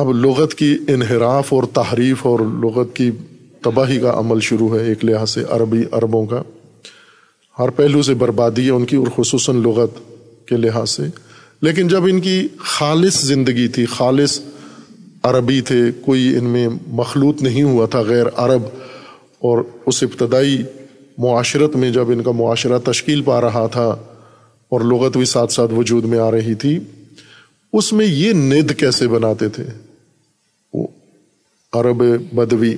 اب لغت کی انحراف اور تحریف اور لغت کی تباہی کا عمل شروع ہے ایک لحاظ سے عربی عربوں کا۔ ہر پہلو سے بربادی ہے ان کی اور خصوصاً لغت کے لحاظ سے۔ لیکن جب ان کی خالص زندگی تھی، خالص عربی تھے، کوئی ان میں مخلوط نہیں ہوا تھا، غیر عرب اور اس ابتدائی معاشرت میں جب ان کا معاشرہ تشکیل پا رہا تھا اور لغت بھی ساتھ ساتھ وجود میں آ رہی تھی، اس میں یہ ند کیسے بناتے تھے؟ عرب بدوی۔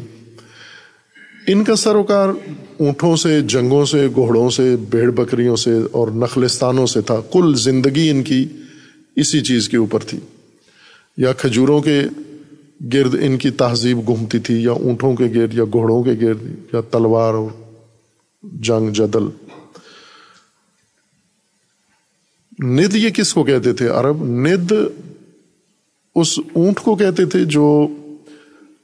ان کا سروکار اونٹوں سے، جنگوں سے، گھوڑوں سے، بھیڑ بکریوں سے اور نخلستانوں سے تھا۔ کل زندگی ان کی اسی چیز کے اوپر تھی۔ یا کھجوروں کے گرد ان کی تہذیب گھومتی تھی، یا اونٹوں کے گرد، یا گھوڑوں کے گرد، یا تلوار اور جنگ جدل۔ ند یہ کس کو کہتے تھے؟ عرب، ند اس اونٹ کو کہتے تھے جو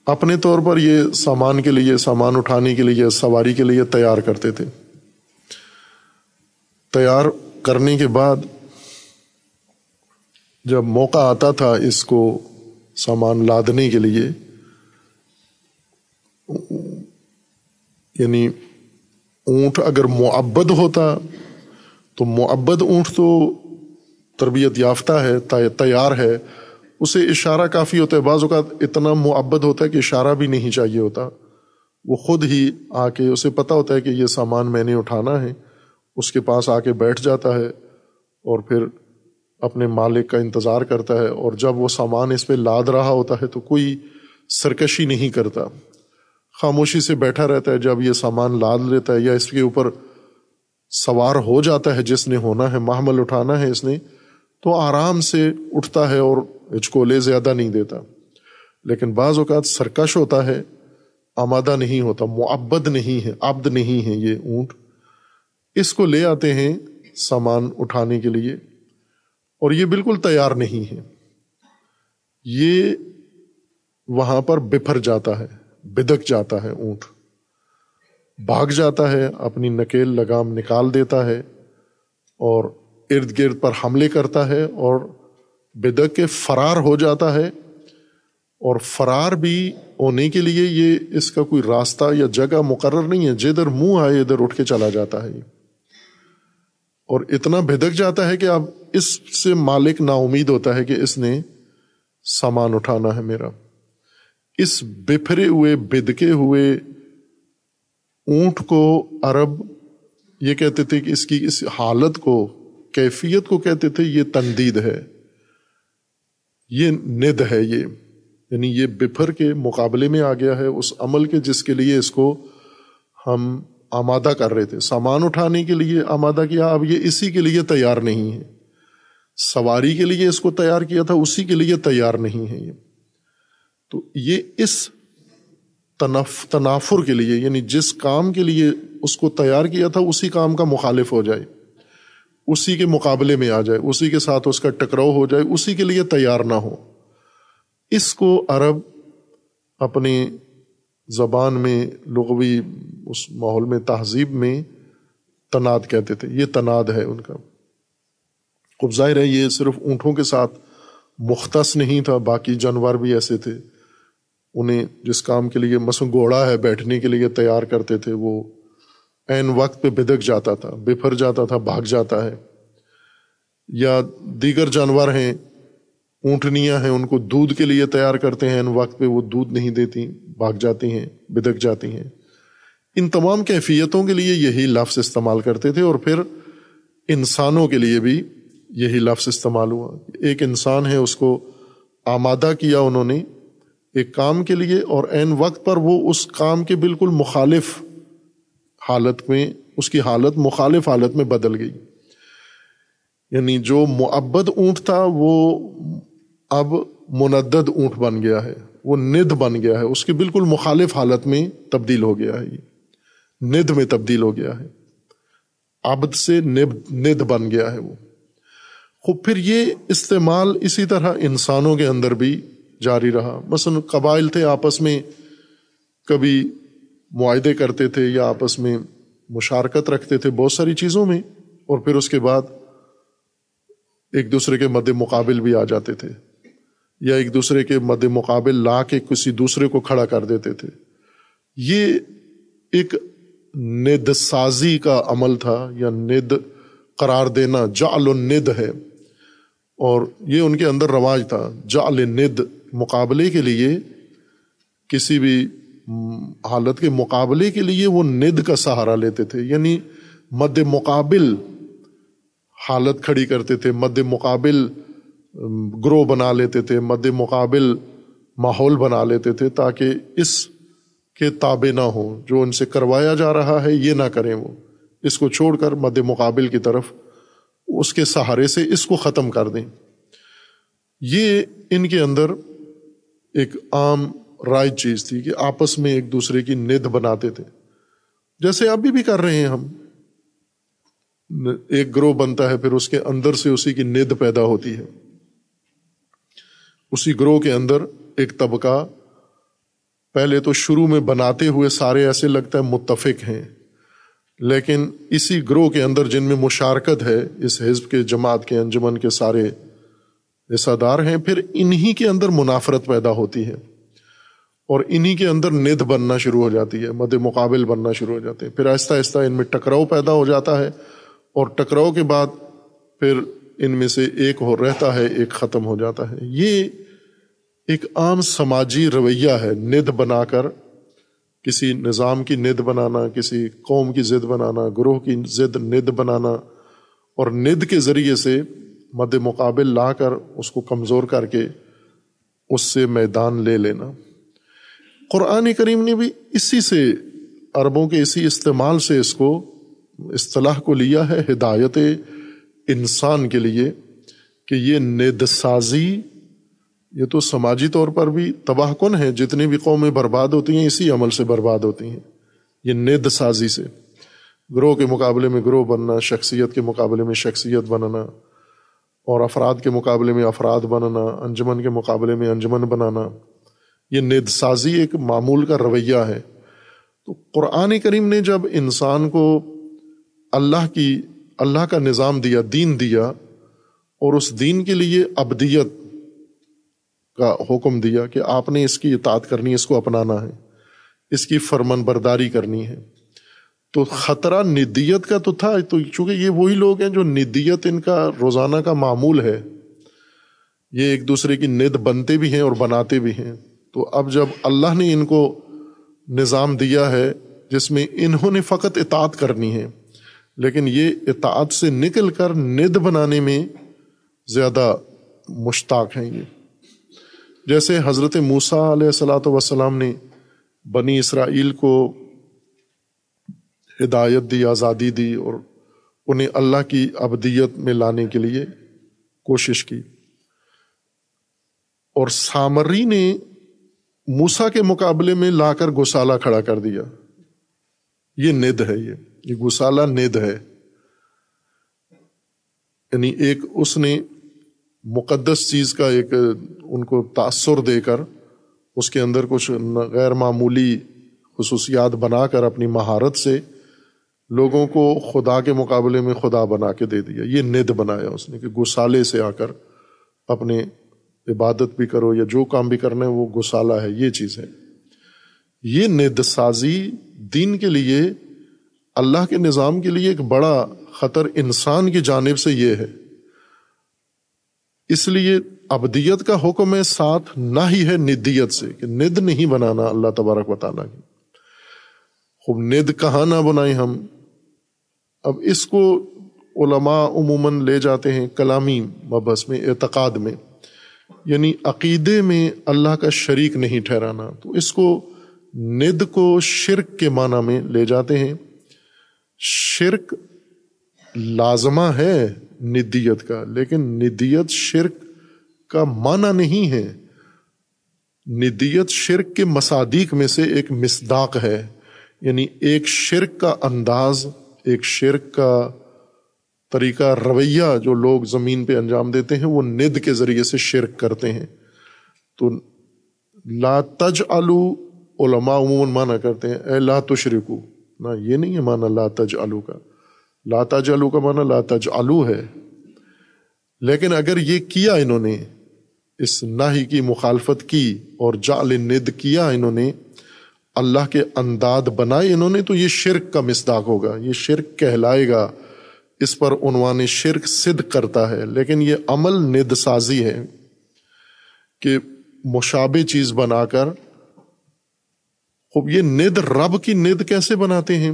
اپنے طور پر یہ سامان کے لیے، سامان اٹھانے کے لیے، سواری کے لیے تیار کرتے تھے۔ تیار کرنے کے بعد جب موقع آتا تھا اس کو سامان لادنے کے لیے یعنی اونٹ اگر معبد ہوتا، تو معبد اونٹ تو تربیت یافتہ ہے، تیار ہے۔ اسے اشارہ کافی ہوتا ہے، بعض اوقات اتنا معبد ہوتا ہے کہ اشارہ بھی نہیں چاہیے ہوتا۔ وہ خود ہی آ کے، اسے پتا ہوتا ہے کہ یہ سامان میں نے اٹھانا ہے۔ اس کے پاس آ کے بیٹھ جاتا ہے اور پھر اپنے مالک کا انتظار کرتا ہے۔ اور جب وہ سامان اس پہ لاد رہا ہوتا ہے تو کوئی سرکشی نہیں کرتا۔ خاموشی سے بیٹھا رہتا ہے، جب یہ سامان لاد لیتا ہے یا اس کے اوپر سوار ہو جاتا ہے، جس نے ہونا ہے محمل اٹھانا ہے اس نے، تو آرام سے اٹھتا ہے اور ہچکولے زیادہ نہیں دیتا۔ لیکن بعض اوقات سرکش ہوتا ہے، آمادہ نہیں ہوتا، معبد نہیں ہے، عبد نہیں ہے یہ اونٹ۔ اس کو لے آتے ہیں سامان اٹھانے کے لیے، اور یہ بالکل تیار نہیں ہے۔ یہ وہاں پر بفر جاتا ہے، بدک جاتا ہے اونٹ۔ بھاگ جاتا ہے، اپنی نکیل لگام نکال دیتا ہے، اور ارد گرد پر حملے کرتا ہے، اور بدک کے فرار ہو جاتا ہے اور فرار بھی ہونے کے لیے یہ اس کا کوئی راستہ یا جگہ مقرر نہیں ہے۔ جدھر منہ آئے ادھر اٹھ کے چلا جاتا ہے۔ اور اتنا بھدک جاتا ہے کہ اب اس سے مالک نا امید ہوتا ہے کہ اس نے سامان اٹھانا ہے میرا۔ اس بفرے ہوئے، بدکے ہوئے اونٹ کو عرب یہ کہتے تھے کہ اس کی اس حالت کو، کیفیت کو کہتے تھے، یہ تندید ہے۔ یہ ند ہے یہ. یعنی یہ بفر کے مقابلے میں آ گیا ہے، اس عمل کے جس کے لیے اس کو ہم آمادہ کر رہے تھے۔ سامان اٹھانے کے لیے آمادہ کیا، اب یہ اسی کے لیے تیار نہیں ہے۔ سواری کے لیے اس کو تیار کیا تھا، اسی کے لیے تیار نہیں ہے یہ۔ تو یہ اس تنف، تنافر کے لیے یعنی جس کام کے لیے اس کو تیار کیا تھا، اسی کام کا مخالف ہو جائے۔ اسی کے مقابلے میں آ جائے، اسی کے ساتھ اس کا ٹکراؤ ہو جائے، اسی کے لیے تیار نہ ہو۔ اس کو عرب اپنی زبان میں، لغوی اس ماحول میں، تہذیب میں تناد کہتے تھے۔ یہ تناد ہے ان کا۔ خوب ظاہر ہے، یہ صرف اونٹوں کے ساتھ مختص نہیں تھا، باقی جانور بھی ایسے تھے۔ انہیں جس کام کے لیے مثلاً گھوڑا ہے بیٹھنے کے لیے تیار کرتے تھے، وہ عین وقت پہ بدک جاتا تھا بفر جاتا تھا، بھاگ جاتا ہے۔ یا دیگر جانور ہیں، اونٹنیاں ہیں، ان کو دودھ کے لیے تیار کرتے ہیں۔ ان وقت پہ وہ دودھ نہیں دیتی، بھاگ جاتی ہیں، بدک جاتی ہیں۔ ان تمام کیفیتوں کے لیے یہی لفظ استعمال کرتے تھے اور پھر انسانوں کے لیے بھی یہی لفظ استعمال ہوا۔ ایک انسان ہے، اس کو آمادہ کیا انہوں نے ایک کام کے لیے اور عین وقت پر وہ اس کام کے بالکل مخالف حالت میں، اس کی حالت، مخالف حالت میں بدل گئی۔ یعنی جو معبد اونٹ تھا، وہ اب مندد اونٹ بن گیا ہے، وہ ند بن گیا ہے۔ اس کی بالکل مخالف حالت میں تبدیل ہو گیا ہے۔ یہ ند میں تبدیل ہو گیا ہے۔ آبد سے ند بن گیا ہے وہ۔ خوب پھر یہ استعمال اسی طرح انسانوں کے اندر بھی جاری رہا۔ مثلاً قبائل تھے آپس میں، کبھی معاہدے کرتے تھے یا آپس میں مشارکت رکھتے تھے بہت ساری چیزوں میں، اور پھر اس کے بعد ایک دوسرے کے مد مقابل بھی آ جاتے تھے، یا ایک دوسرے کے مد مقابل لا کے کسی دوسرے کو کھڑا کر دیتے تھے۔ یہ ایک ند سازی کا عمل تھا، یا ند قرار دینا، جعل ند ہے۔ اور یہ ان کے اندر رواج تھا، جعل ند مقابلے کے لیے کسی بھی حالت کے مقابلے کے لیے وہ ند کا سہارا لیتے تھے یعنی مد مقابل حالت کھڑی کرتے تھے، مد مقابل گروہ بنا لیتے تھے، مد مقابل ماحول بنا لیتے تھے تاکہ اس کے تابع نہ ہو جو ان سے کروایا جا رہا ہے یہ نہ کریں وہ۔ اس کو چھوڑ کر مد مقابل کی طرف اس کے سہارے سے اس کو ختم کر دیں۔ یہ ان کے اندر ایک عام رائج چیز تھی کہ آپس میں ایک دوسرے کی ند بناتے تھے۔ جیسے ابھی بھی کر رہے ہیں ہم۔ ایک گروہ بنتا ہے، پھر اس کے اندر سے اسی کی ند پیدا ہوتی ہے۔ اسی گروہ کے اندر ایک طبقہ پہلے تو شروع میں بناتے ہوئے سارے ایسے لگتا ہے متفق ہیں، لیکن اسی گروہ کے اندر جن میں مشارکت ہے، اس حزب کے، جماعت کے، انجمن کے سارے حصہ دار ہیں، پھر انہی کے اندر منافرت پیدا ہوتی ہے۔ اور انہی کے اندر ند بننا شروع ہو جاتی ہے، مد مقابل بننا شروع ہو جاتے ہیں۔ پھر آہستہ آہستہ ان میں ٹکراؤ پیدا ہو جاتا ہے اور ٹکراؤ کے بعد پھر ان میں سے ایک ہو رہتا ہے، ایک ختم ہو جاتا ہے۔ یہ ایک عام سماجی رویہ ہے، ند بنا کر کسی نظام کی ند بنانا، کسی قوم کی ضد بنانا، گروہ کی ضد ند بنانا اور ند کے ذریعے سے مد مقابل لا کر اس کو کمزور کر کے اس سے میدان لے لینا۔ قرآن کریم نے بھی اسی سے عربوں کے اسی استعمال سے اس کو اصطلاح کو لیا ہے، ہدایت انسان کے لیے کہ یہ ند سازی یہ تو سماجی طور پر بھی تباہ کن ہے جتنی بھی قومیں برباد ہوتی ہیں، اسی عمل سے برباد ہوتی ہیں، یہ ند سازی سے۔ گروہ کے مقابلے میں گروہ بننا، شخصیت کے مقابلے میں شخصیت بننا، اور افراد کے مقابلے میں افراد بنانا انجمن کے مقابلے میں انجمن بنانا۔ یہ ند سازی ایک معمول کا رویہ ہے۔ تو قرآن کریم نے جب انسان کو اللہ کی، اللہ کا نظام دیا، دین دیا اور اس دین کے لیے ابدیت کا حکم دیا کہ آپ نے اس کی اطاعت کرنی، اس کو اپنانا ہے، اس کی فرمن برداری کرنی ہے۔ تو خطرہ ندیت کا تو تھا، تو چونکہ یہ وہی لوگ ہیں جو ندیت ان کا روزانہ کا معمول ہے۔ یہ ایک دوسرے کی ند بنتے بھی ہیں اور بناتے بھی ہیں۔ تو اب جب اللہ نے ان کو نظام دیا ہے جس میں انہوں نے فقط اطاعت کرنی ہے، لیکن یہ اطاعت سے نکل کر ند بنانے میں زیادہ مشتاق ہیں یہ۔ جیسے حضرت موسا علیہ السلاۃ وسلام نے بنی اسرائیل کو ہدایت دی، آزادی دی اور انہیں اللہ کی ابدیت میں لانے کے لیے کوشش کی۔ اور سامری نے موسا کے مقابلے میں لا کر گوسالہ کھڑا کر دیا۔ یہ ند ہے یہ۔ یہ گوسالہ ند ہے۔ یعنی ایک اس نے مقدس چیز کا ایک ان کو تاثر دے کر اس کے اندر کچھ غیر معمولی خصوصیات بنا کر اپنی مہارت سے لوگوں کو خدا کے مقابلے میں خدا بنا کے دے دیا۔ یہ ند بنایا اس نے کہ گسالے سے آ کر اپنے عبادت بھی کرو یا جو کام بھی کرنا ہے، وہ گسالہ ہے، یہ چیز ہے۔ یہ ند سازی دین کے لیے، اللہ کے نظام کے لیے ایک بڑا خطر انسان کی جانب سے یہ ہے۔ اس لیے ابدیت کا حکم ہے، ساتھ نہ ہی ہے ندیت سے، کہ ند نہیں بنانا اللہ تبارک و تعالیٰ کی۔ خوب ند کہاں نہ بنائیں ہم۔ اب اس کو علماء عموماً لے جاتے ہیں کلامی مبس میں، اعتقاد میں۔ یعنی عقیدے میں اللہ کا شریک نہیں ٹھہرانا، تو اس کو ند کو شرک کے معنی میں لے جاتے ہیں۔ شرک لازمہ ہے ندیت کا، لیکن ندیت شرک کا معنی نہیں ہے۔ ندیت شرک کے مصادیق میں سے ایک مصداق ہے یعنی ایک شرک کا انداز، ایک شرک کا طریقہ رویہ جو لوگ زمین پہ انجام دیتے ہیں، وہ ند کے ذریعے سے شرک کرتے ہیں۔ تو لا تج آلو علماء عموماً مانا کرتے ہیں، اے لا تشرکو نہ، یہ نہیں ہے مانا لا تج آلو کا۔ لا تج آلو کا مانا لا تج آلو ہے۔ لیکن اگر یہ کیا انہوں نے، اس ناہی کی مخالفت کی اور جعل ند کیا انہوں نے، اللہ کے انداد بنائے انہوں نے، تو یہ شرک کا مصداق ہوگا، یہ شرک کہلائے گا۔ اس پر عنوان شرک صد کرتا ہے، لیکن یہ عمل ند سازی ہے کہ مشابہ چیز بنا کر خوب یہ ند رب کی ند کیسے بناتے ہیں؟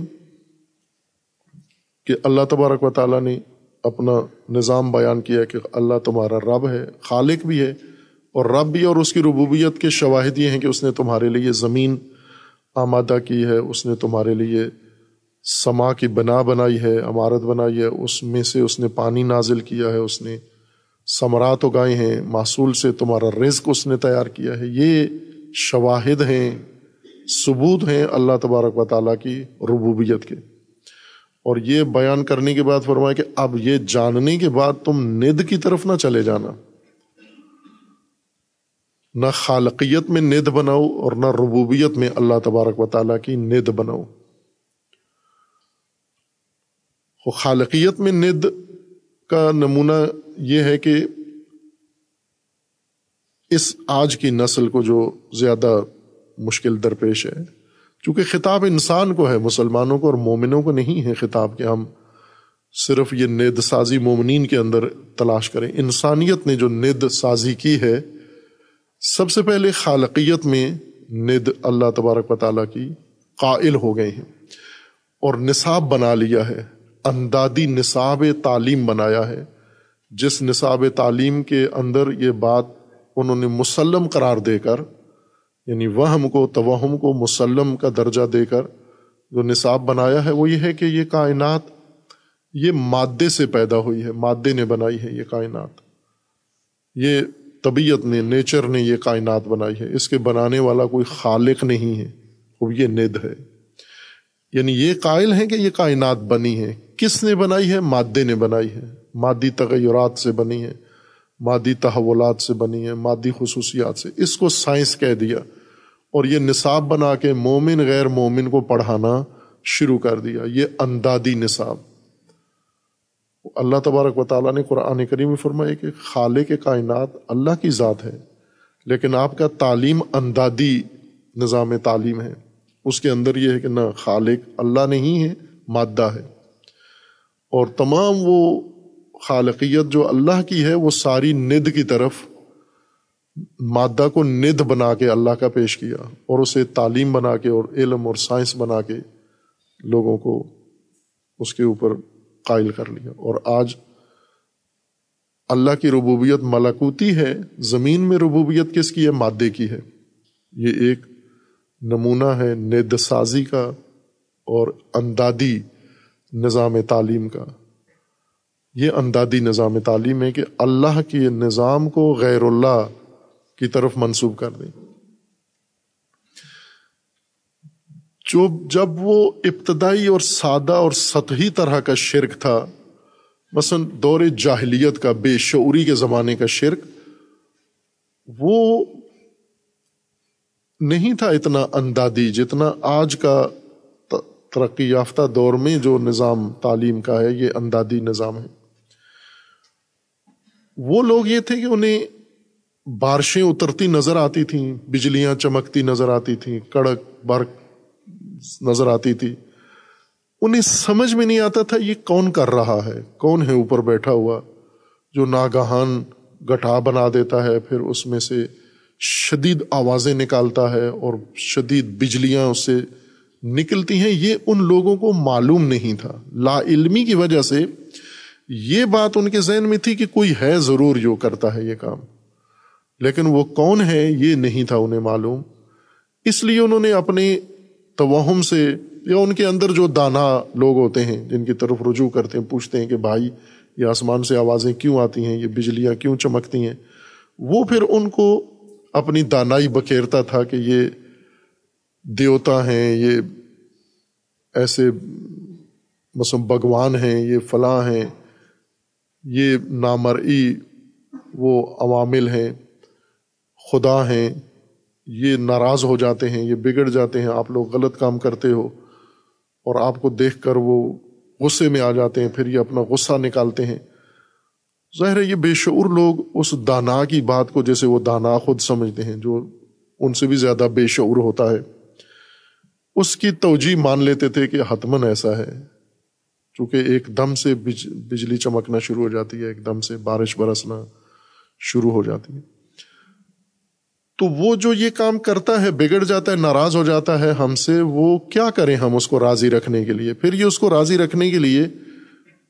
کہ اللہ تبارک و تعالیٰ نے اپنا نظام بیان کیا کہ اللہ تمہارا رب ہے، خالق بھی ہے، اور رب بھی، اور اس کی ربوبیت کے شواہد یہ ہیں کہ اس نے تمہارے لیے زمین آمادہ کی ہے، اس نے تمہارے لیے سما کی بنا بنائی ہے، عمارت بنائی ہے، اس میں سے اس نے پانی نازل کیا ہے، اس نے ثمرات اگائے ہیں معصول سے تمہارا رزق اس نے تیار کیا ہے۔ یہ شواہد ہیں، ثبوت ہیں اللہ تبارک و تعالیٰ کی ربوبیت کے۔ اور یہ بیان کرنے کے بعد فرمایا کہ اب یہ جاننے کے بعد تم ند کی طرف نہ چلے جانا۔ نہ خالقیت میں ند بناؤ اور نہ ربوبیت میں اللہ تبارک و تعالیٰ کی ند بناؤ۔ خالقیت میں ند کا نمونہ یہ ہے کہ اس آج کی نسل کو جو زیادہ مشکل درپیش ہے، چونکہ خطاب انسان کو ہے، مسلمانوں کو اور مومنوں کو نہیں ہے خطاب کہ ہم صرف یہ ند سازی مومنین کے اندر تلاش کریں۔ انسانیت نے جو ند سازی کی ہے، سب سے پہلے خالقیت میں ند اللہ تبارک و تعالیٰ کی قائل ہو گئے ہیں اور نصاب بنا لیا ہے۔ اندادی نصاب تعلیم بنایا ہے۔ جس نصاب تعلیم کے اندر یہ بات انہوں نے مسلم قرار دے کر یعنی وہم کو، توہم کو مسلم کا درجہ دے کر جو نصاب بنایا ہے، وہ یہ ہے کہ یہ کائنات، یہ مادے سے پیدا ہوئی ہے، مادے نے بنائی ہے یہ کائنات۔ یہ طبیعت نے، نیچر نے یہ کائنات بنائی ہے۔ اس کے بنانے والا کوئی خالق نہیں ہے، وہ یہ ند ہے۔ یعنی یہ قائل ہیں کہ یہ کائنات بنی ہے کس نے بنائی ہے؟ مادے نے بنائی ہے۔ مادی تغیرات سے بنی ہے۔ مادی تحولات سے بنی ہے۔ مادی خصوصیات سے۔ اس کو سائنس کہہ دیا۔ اور یہ نصاب بنا کے مومن غیر مومن کو پڑھانا شروع کر دیا۔ یہ اندادی نصاب۔ اللہ تبارک و تعالیٰ نے قرآن کریم میں فرمایا کہ خالق کے کائنات اللہ کی ذات ہے، لیکن آپ کا تعلیم اندادی نظام تعلیم ہے۔ اس کے اندر یہ ہے کہ نہ خالق اللہ نہیں ہے، مادہ ہے۔ اور تمام وہ خالقیت جو اللہ کی ہے، وہ ساری ند کی طرف مادہ کو ند بنا کے اللہ کا پیش کیا اور اسے تعلیم بنا کے اور علم اور سائنس بنا کے لوگوں کو اس کے اوپر قائل کر لیا۔ اور آج اللہ کی ربوبیت ملاکوتی ہے، زمین میں ربوبیت کس کی ہے؟ مادے کی ہے۔ یہ ایک نمونہ ہے ند سازی کا اور اندادی نظام تعلیم کا۔ یہ اندادی نظام تعلیم ہے کہ اللہ کے نظام کو غیر اللہ کی طرف منسوب کر دیں۔ جو جب وہ ابتدائی اور سادہ اور سطحی طرح کا شرک تھا، مثلا دور جاہلیت کا، بے شعوری کے زمانے کا شرک، وہ نہیں تھا اتنا اندادی جتنا آج کا ترقی یافتہ دور میں جو نظام تعلیم کا ہے، یہ اندادی نظام ہے۔ وہ لوگ یہ تھے کہ انہیں بارشیں اترتی نظر آتی تھیں، بجلیاں چمکتی نظر آتی تھیں، کڑک برق نظر آتی تھی۔ انہیں سمجھ میں نہیں آتا تھا یہ کون کر رہا ہے، کون ہے اوپر بیٹھا ہوا، جو ناگہان گٹھا بنا دیتا ہے، پھر اس میں سے شدید آوازیں نکالتا ہے اور شدید بجلیاں اس سے نکلتی ہیں، یہ ان لوگوں کو معلوم نہیں تھا۔ لا علمی کی وجہ سے یہ بات ان کے ذہن میں تھی کہ کوئی ہے ضرور جو کرتا ہے یہ کام۔ لیکن وہ کون ہے یہ نہیں تھا انہیں معلوم۔ اس لیے انہوں نے اپنے توہم سے یا ان کے اندر جو دانا لوگ ہوتے ہیں، جن کی طرف رجوع کرتے ہیں، پوچھتے ہیں کہ بھائی، یہ آسمان سے آوازیں کیوں آتی ہیں؟ یہ بجلیاں کیوں چمکتی ہیں؟ وہ پھر ان کو اپنی دانائی بکھیرتا تھا کہ یہ دیوتا ہیں، یہ ایسے مثلاً بھگوان ہیں، یہ فلاں ہیں، یہ نامرئی وہ عوامل ہیں، خدا ہیں، یہ ناراض ہو جاتے ہیں، یہ بگڑ جاتے ہیں، آپ لوگ غلط کام کرتے ہو اور آپ کو دیکھ کر وہ غصے میں آ جاتے ہیں، پھر یہ اپنا غصہ نکالتے ہیں۔ ظاہر ہے یہ بے شعور لوگ اس دانا کی بات کو جیسے وہ دانا خود سمجھتے ہیں جو ان سے بھی زیادہ بے شعور ہوتا ہے۔ اس کی توجہ مان لیتے تھے کہ حتمن ایسا ہے۔ چونکہ ایک دم سے بجلی چمکنا شروع ہو جاتی ہے، ایک دم سے بارش برسنا شروع ہو جاتی ہے۔ تو وہ جو یہ کام کرتا ہے، بگڑ جاتا ہے، ناراض ہو جاتا ہے، ہم سے وہ کیا کریں ہم اس کو راضی رکھنے کے لیے؟ پھر یہ اس کو راضی رکھنے کے لیے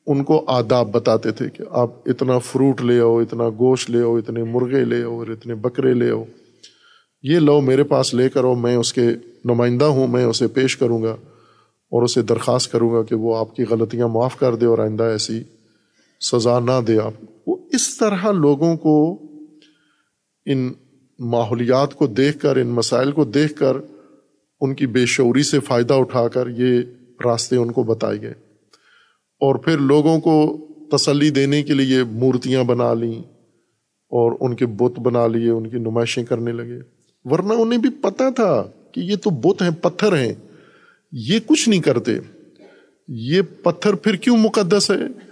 ان کو آداب بتاتے تھے کہ آپ اتنا فروٹ لے آؤ، اتنا گوشت لے آؤ، اتنے مرغے لے آؤ اور اتنے بکرے لے آؤ۔ یہ لو میرے پاس لے کر آؤ، میں اس کے نمائندہ ہوں، میں اسے پیش کروں گا اور اسے درخواست کروں گا کہ وہ آپ کی غلطیاں معاف کر دے اور آئندہ ایسی سزا نہ دے آپ۔ وہ اس طرح لوگوں کو ان ماحولیات کو دیکھ کر، ان مسائل کو دیکھ کر، ان کی بے شعوری سے فائدہ اٹھا کر یہ راستے ان کو بتائے گئے۔ اور پھر لوگوں کو تسلی دینے کے لیے مورتیاں بنا لیں اور ان کے بت بنا لیے، ان کی نمائشیں کرنے لگے۔ ورنہ انہیں بھی پتا تھا کہ یہ تو بت ہیں، پتھر ہیں۔ یہ کچھ نہیں کرتے۔ یہ پتھر پھر کیوں مقدس ہے؟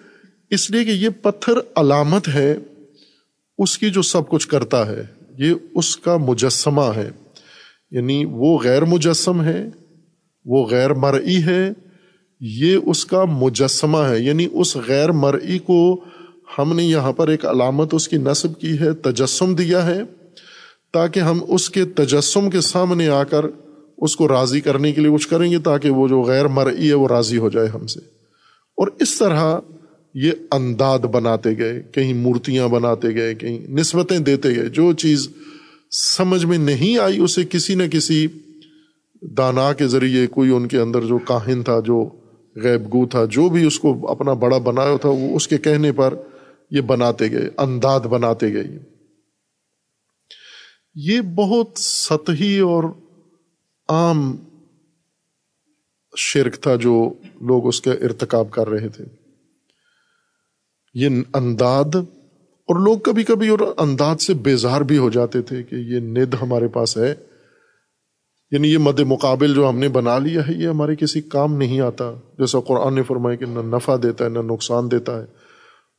اس لیے کہ یہ پتھر علامت ہے۔ اس کی جو سب کچھ کرتا ہے، یہ اس کا مجسمہ ہے۔ یعنی وہ غیر مجسم ہے، وہ غیر مرئی ہے۔ یہ اس کا مجسمہ ہے یعنی اس غیر مرئی کو ہم نے یہاں پر ایک علامت اس کی نصب کی ہے، تجسم دیا ہے، تاکہ ہم اس کے تجسم کے سامنے آ کر اس کو راضی کرنے کے لیے کچھ کریں گے، تاکہ وہ جو غیر مرئی ہے وہ راضی ہو جائے ہم سے۔ اور اس طرح یہ انداد بناتے گئے، کہیں مورتیاں بناتے گئے، کہیں نسبتیں دیتے گئے۔ جو چیز سمجھ میں نہیں آئی، اسے کسی نہ کسی دانا کے ذریعے کوئی ان کے اندر جو کاہن تھا، جو غیب گو تھا، جو بھی اس کو اپنا بڑا بنایا تھا، وہ اس کے کہنے پر یہ بناتے گئے، انداد بناتے گئے۔ یہ بہت سطحی اور عام شرک تھا جو لوگ اس کا ارتکاب کر رہے تھے۔ یہ انداد، اور لوگ کبھی کبھی اور انداز سے بیزار بھی ہو جاتے تھے کہ یہ ند ہمارے پاس ہے۔ یعنی یہ مد مقابل جو ہم نے بنا لیا ہے، یہ ہمارے کسی کام نہیں آتا۔ جیسا قرآن نے فرمایا کہ نہ نفع دیتا ہے، نہ نقصان دیتا ہے۔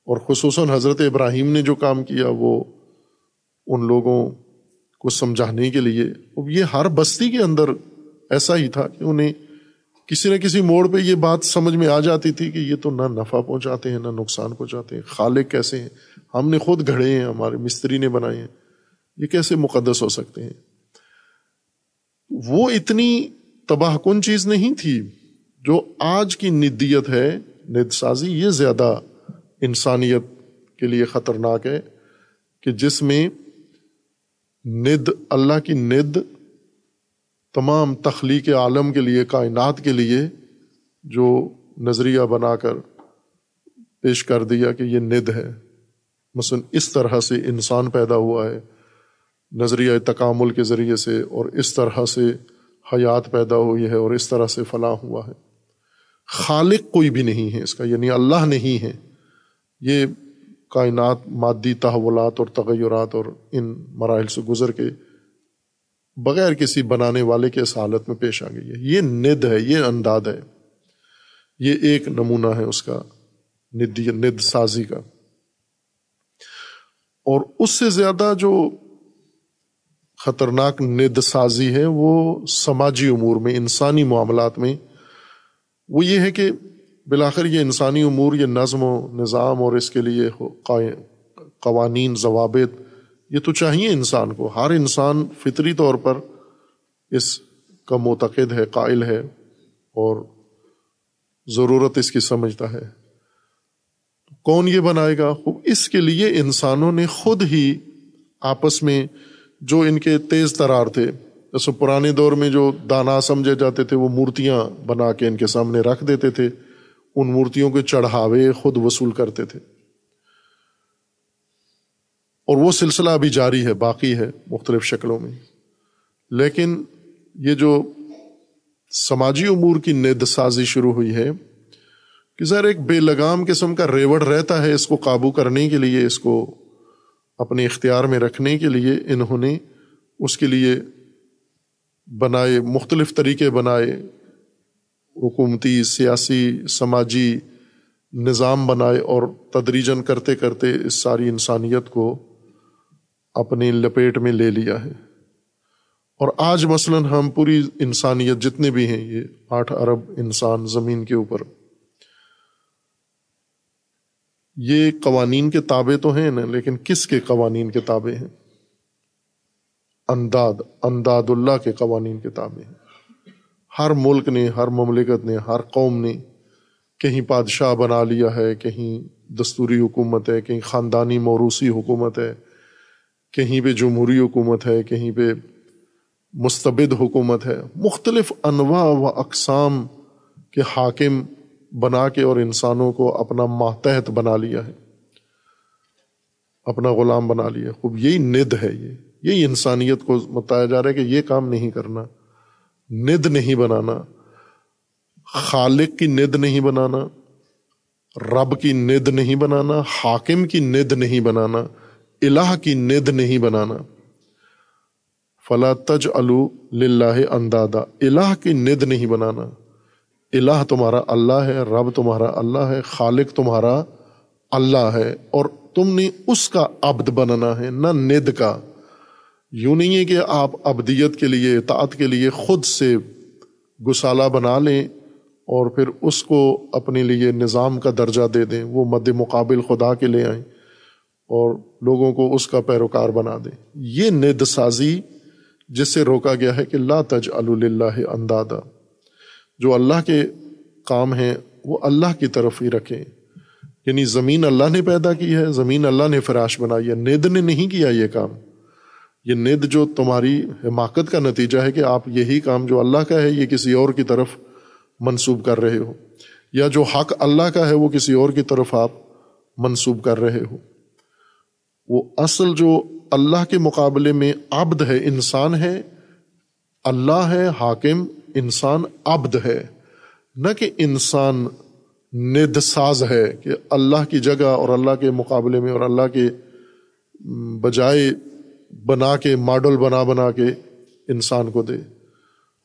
اور خصوصاً حضرت ابراہیم نے جو کام کیا، وہ ان لوگوں کو سمجھانے کے لیے۔ اب یہ ہر بستی کے اندر ایسا ہی تھا کہ انہیں کسی نہ کسی موڑ پہ یہ بات سمجھ میں آ جاتی تھی کہ یہ تو نہ نفع پہنچاتے ہیں، نہ نقصان پہنچاتے ہیں۔ خالق کیسے ہیں؟ ہم نے خود گھڑے ہیں، ہمارے مستری نے بنائے ہیں۔ یہ کیسے مقدس ہو سکتے ہیں؟ وہ اتنی تباہ کن چیز نہیں تھی جو آج کی ندیت ہے، ند سازی، یہ زیادہ انسانیت کے لیے خطرناک ہے کہ جس میں ند، اللہ کی ند تمام تخلیق عالم کے لیے، کائنات کے لیے جو نظریہ بنا کر پیش کر دیا کہ یہ ند ہے۔ مثلاً اس طرح سے انسان پیدا ہوا ہے۔ نظریہ تکامل کے ذریعے سے اور اس طرح سے حیات پیدا ہوئی ہے اور اس طرح سے فلاں ہوا ہے۔ خالق کوئی بھی نہیں ہے اس کا یعنی اللہ نہیں ہے۔ یہ کائنات مادی تحولات اور تغیرات اور ان مراحل سے گزر کے بغیر کسی بنانے والے کے اس حالت میں پیش آ گئی ہے۔ یہ ند ہے، یہ انداد ہے۔ یہ ایک نمونہ ہے اس کا ند سازی کا۔ اور اس سے زیادہ جو خطرناک ند سازی ہے، وہ سماجی امور میں، انسانی معاملات میں۔ وہ یہ ہے کہ بالآخر یہ انسانی امور، یہ نظم و نظام اور اس کے لیے قوانین، ضوابط، یہ تو چاہیے انسان کو۔ ہر انسان فطری طور پر اس کا معتقد ہے، قائل ہے اور ضرورت اس کی سمجھتا ہے۔ کون یہ بنائے گا؟ اس کے لیے انسانوں نے خود ہی آپس میں جو ان کے تیز ترار تھے جیسے پرانے دور میں جو دانا سمجھے جاتے تھے، وہ مورتیاں بنا کے ان کے سامنے رکھ دیتے تھے، ان مورتیوں کے چڑھاوے خود وصول کرتے تھے۔ اور وہ سلسلہ ابھی جاری ہے، باقی ہے مختلف شکلوں میں۔ لیکن یہ جو سماجی امور کی ند سازی شروع ہوئی ہے کہ ذرا ایک بے لگام قسم کا ریوڑ رہتا ہے اس کو قابو کرنے کے لیے، اس کو اپنے اختیار میں رکھنے کے لیے انہوں نے اس کے لیے بنائے، مختلف طریقے بنائے، حکومتی، سیاسی، سماجی نظام بنائے اور تدریجن کرتے کرتے اس ساری انسانیت کو اپنی لپیٹ میں لے لیا ہے۔ اور آج مثلاً ہم پوری انسانیت جتنے بھی ہیں، یہ آٹھ ارب انسان زمین کے اوپر یہ قوانین کے تابع تو ہیں نا، لیکن کس کے قوانین کے تابع ہیں؟ انداد انداد اللہ کے قوانین کے تابع ہیں۔ ہر ملک نے، ہر مملکت نے، ہر قوم نے کہیں بادشاہ بنا لیا ہے، کہیں دستوری حکومت ہے، کہیں خاندانی موروثی حکومت ہے، کہیں پہ جمہوری حکومت ہے، کہیں پہ مستبد حکومت ہے۔ مختلف انواع و اقسام کے حاکم بنا کے اور انسانوں کو اپنا ماتحت بنا لیا ہے۔ اپنا غلام بنا لیا خوب، یہی ند ہے یہ۔ یہی انسانیت کو بتایا جا رہا ہے کہ یہ کام نہیں کرنا۔ ند نہیں بنانا۔ خالق کی ند نہیں بنانا۔ رب کی ند نہیں بنانا۔ حاکم کی ند نہیں بنانا۔ الہ کی ند نہیں بنانا۔ فلا تج اللہ اندادا۔ الہ کی ند نہیں بنانا۔ الہ تمہارا اللہ ہے، رب تمہارا اللہ ہے، خالق تمہارا اللہ ہے، اور تم نے اس کا عبد بننا ہے، نہ ند کا۔ یوں نہیں ہے کہ آپ ابدیت کے لیے، اطاعت کے لیے خود سے گسالہ بنا لیں اور پھر اس کو اپنے لیے نظام کا درجہ دے دیں، وہ مد مقابل خدا کے لے آئیں اور لوگوں کو اس کا پیروکار بنا دیں۔ یہ ند سازی جس سے روکا گیا ہے کہ لا تج اللہ اندادا۔ جو اللہ کے کام ہیں، وہ اللہ کی طرف ہی رکھیں۔ یعنی زمین اللہ نے پیدا کی ہے، زمین اللہ نے فراش بنائی ہے۔ ند نے نہیں کیا یہ کام۔ یہ ند جو تمہاری حماقت کا نتیجہ ہے کہ آپ یہی کام جو اللہ کا ہے، یہ کسی اور کی طرف منسوب کر رہے ہو۔ یا جو حق اللہ کا ہے، وہ کسی اور کی طرف آپ منسوب کر رہے ہو۔ وہ اصل جو اللہ کے مقابلے میں عبد ہے، انسان ہے، اللہ ہے، حاکم انسان عبد ہے، نہ کہ انسان ند ساز ہے کہ اللہ کی جگہ اور اللہ کے مقابلے میں اور اللہ کے بجائے بنا کے، ماڈل بنا بنا کے انسان کو دے۔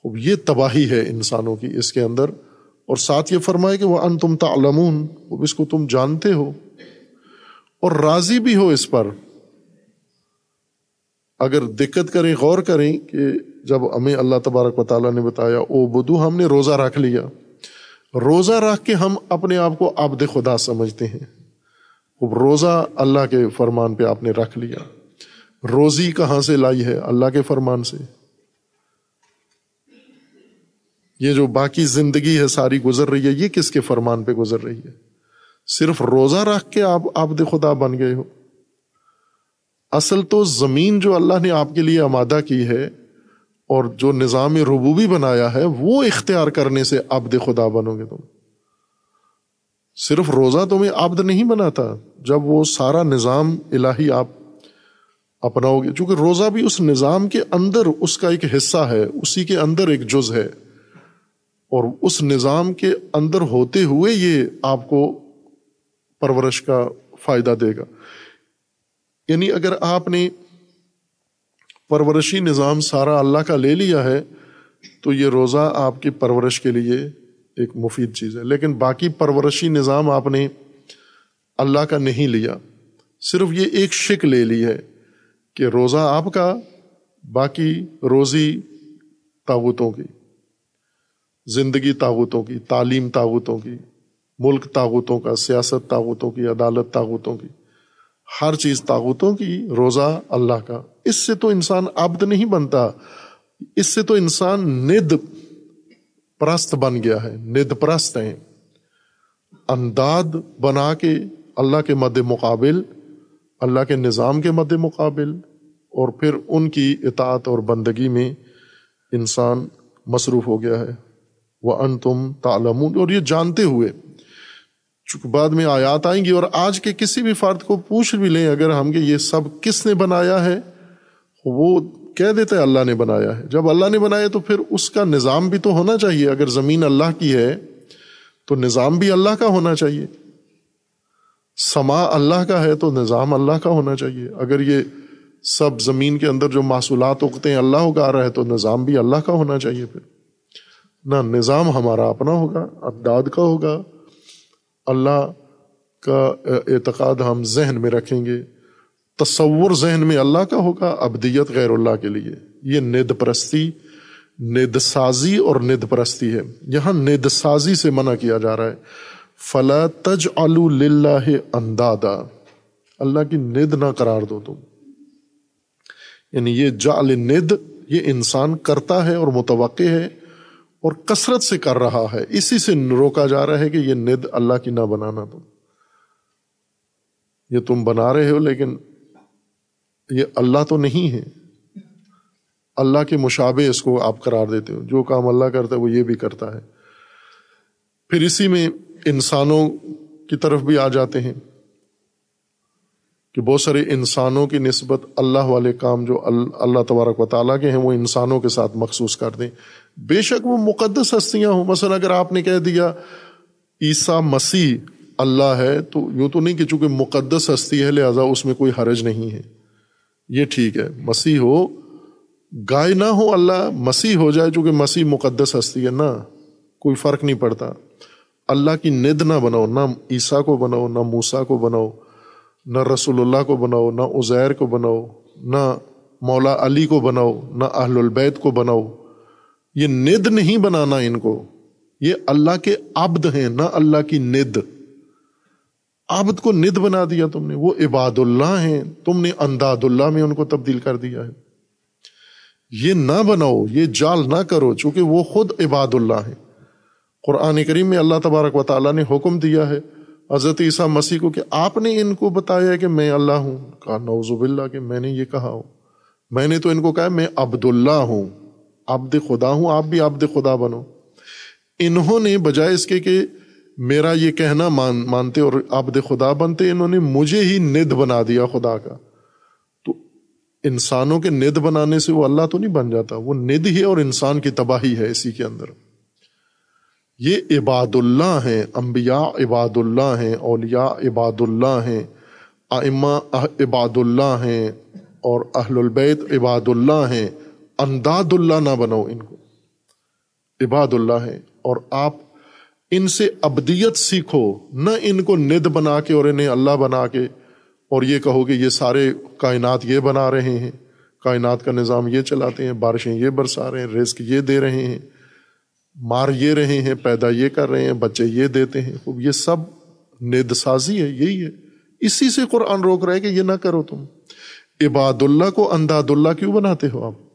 اب یہ تباہی ہے انسانوں کی اس کے اندر۔ اور ساتھ یہ فرمائے کہ وہ ان تم تعلمون اس کو تم جانتے ہو۔ اور راضی بھی ہو اس پر۔ اگر دقت کریں، غور کریں کہ جب ہمیں اللہ تبارک و تعالیٰ نے بتایا، او بدو، ہم نے روزہ رکھ لیا۔ روزہ رکھ کے ہم اپنے آپ کو عبد خدا سمجھتے ہیں۔ روزہ اللہ کے فرمان پہ آپ نے رکھ لیا۔ روزی کہاں سے لائی ہے؟ اللہ کے فرمان سے۔ یہ جو باقی زندگی ہے، ساری گزر رہی ہے، یہ کس کے فرمان پہ گزر رہی ہے؟ صرف روزہ رکھ کے آپ عبد خدا بن گئے ہو۔ اصل تو زمین جو اللہ نے آپ کے لیے آمادہ کی ہے اور جو نظام ربوبی بنایا ہے، وہ اختیار کرنے سے عبد خدا بنو گے تم۔ صرف روزہ تمہیں عبد نہیں بناتا، جب وہ سارا نظام الہی آپ اپناؤ گے۔ چونکہ روزہ بھی اس نظام کے اندر اس کا ایک حصہ ہے، اسی کے اندر ایک جز ہے۔ اور اس نظام کے اندر ہوتے ہوئے یہ آپ کو پرورش کا فائدہ دے گا۔ یعنی اگر آپ نے پرورشی نظام سارا اللہ کا لے لیا ہے، تو یہ روزہ آپ کی پرورش کے لیے ایک مفید چیز ہے۔ لیکن باقی پرورشی نظام آپ نے اللہ کا نہیں لیا، صرف یہ ایک شک لے لی ہے کہ روزہ آپ کا، باقی روزی تاغتوں کی، زندگی تاغتوں کی، تعلیم تاغتوں کی، ملک طاقتوں کا، سیاست طاقتوں کی، عدالت طاقتوں کی۔ ہر چیز طاقتوں کی روزہ اللہ کا۔ اس سے تو انسان عبد نہیں بنتا۔ اس سے تو انسان ند پرست بن گیا ہے۔ ند پرست ہیں۔ انداد بنا کے اللہ کے مد مقابل، اللہ کے نظام کے مد مقابل، اور پھر ان کی اطاعت اور بندگی میں انسان مصروف ہو گیا ہے۔ وہ ان تم تالمون اور یہ جانتے ہوئے چونکہ بعد میں آیات آئیں گی اور آج کے کسی بھی فرد کو پوچھ بھی لیں اگر ہم کہ یہ سب کس نے بنایا ہے، وہ کہہ دیتے اللہ نے بنایا ہے۔ جب اللہ نے بنایا تو پھر اس کا نظام بھی تو ہونا چاہیے۔ اگر زمین اللہ کی ہے تو نظام بھی اللہ کا ہونا چاہیے۔ سما اللہ کا ہے تو نظام اللہ کا ہونا چاہیے۔ اگر یہ سب زمین کے اندر جو معصولات اگتے ہیں، اللہ اگا رہا ہے تو نظام بھی اللہ کا ہونا چاہیے۔ پھر نہ نظام ہمارا اپنا ہوگا اداد کا ہوگا۔ اللہ کا اعتقاد ہم ذہن میں رکھیں گے، تصور ذہن میں اللہ کا ہوگا، ابدیت غیر اللہ کے لیے۔ یہ ند پرستی، ند سازی اور ند پرستی ہے۔ یہاں ند سازی سے منع کیا جا رہا ہے۔ فلا تج اللہ اندادا۔ اللہ کی ند نہ قرار دو تم۔ یعنی یہ جال ند، یہ انسان کرتا ہے اور متوقع ہے۔ اور کثرت سے کر رہا ہے۔ اسی سے روکا جا رہا ہے کہ یہ ند اللہ کی نہ بنانا تم۔ یہ تم بنا رہے ہو لیکن یہ اللہ تو نہیں ہے۔ اللہ کے مشابے اس کو آپ قرار دیتے ہو۔ جو کام اللہ کرتا ہے وہ یہ بھی کرتا ہے۔ پھر اسی میں انسانوں کی طرف بھی آ جاتے ہیں کہ بہت سارے انسانوں کی نسبت اللہ والے کام جو اللہ تبارک و تعالیٰ کے ہیں وہ انسانوں کے ساتھ مخصوص کر دیں۔ بے شک وہ مقدس ہستیاں ہوں۔ مثلا اگر آپ نے کہہ دیا، عیسیٰ مسیح اللہ ہے، تو یوں تو نہیں کہ چونکہ مقدس ہستی ہے، لہٰذا اس میں کوئی حرج نہیں ہے۔ یہ ٹھیک ہے، مسیح ہو، گائے نہ ہو، اللہ مسیح ہو جائے چونکہ مسیح مقدس ہستی ہے، نہ، کوئی فرق نہیں پڑتا۔ اللہ کی ند نہ بناؤ، نہ عیسیٰ کو بناؤ، نہ موسا کو بناؤ، نہ رسول اللہ کو بناؤ، نہ عزیر کو بناؤ، نہ مولا علی کو بناؤ، نہ اہل البید کو بناؤ۔ یہ ند نہیں بنانا ان کو، یہ اللہ کے عبد ہیں، نہ اللہ کی ند۔ عبد کو ند بنا دیا تم نے، وہ عباد اللہ ہیں۔ تم نے انداد اللہ میں ان کو تبدیل کر دیا ہے۔ یہ نہ بناؤ، یہ جال نہ کرو، چونکہ وہ خود عباد اللہ ہیں۔ قرآن کریم میں اللہ تبارک و تعالیٰ نے حکم دیا ہے، حضرت عیسیٰ مسیح کو کہ آپ نے ان کو بتایا کہ میں اللہ ہوں۔ کہا نوزب اللہ کہ میں نے یہ کہا ہوں۔ میں نے تو ان کو کہا، میں عبد اللہ ہوں۔ عبد خدا ہوں، آپ بھی عبد خدا بنو۔ انہوں نے بجائے اس کے کہ میرا یہ کہنا مان مانتے اور عبد خدا بنتے، انہوں نے مجھے ہی ند بنا دیا خدا کا۔ تو انسانوں کے ند بنانے سے وہ اللہ تو نہیں بن جاتا، وہ ند ہی اور انسان کی تباہی ہے اسی کے اندر۔ یہ عباد اللہ ہیں، انبیاء عباد اللہ ہیں، اولیاء عباد اللہ ہیں آئمہ عباد اللہ ہیں اور اہل البیت عباد اللہ ہیں۔ انداد اللہ نہ بنو ان کو۔ عباد اللہ ہیں۔ اور آپ ان سے ابدیت سیکھو، نہ ان کو ند بنا کے اور انہیں اللہ بنا کے۔ اور یہ کہو کہ یہ سارے کائنات یہ بنا رہے ہیں۔ کائنات کا نظام یہ چلاتے ہیں، بارشیں یہ برسا رہے ہیں، رزق یہ دے رہے ہیں۔ مار یہ رہے ہیں، پیدا یہ کر رہے ہیں، بچے یہ دیتے ہیں۔ یہ سب ند سازی ہے، یہی ہے۔ اسی سے قرآن روک رہے کہ یہ نہ کرو تم۔ عباد اللہ کو انداد اللہ کیوں بناتے ہو آپ؟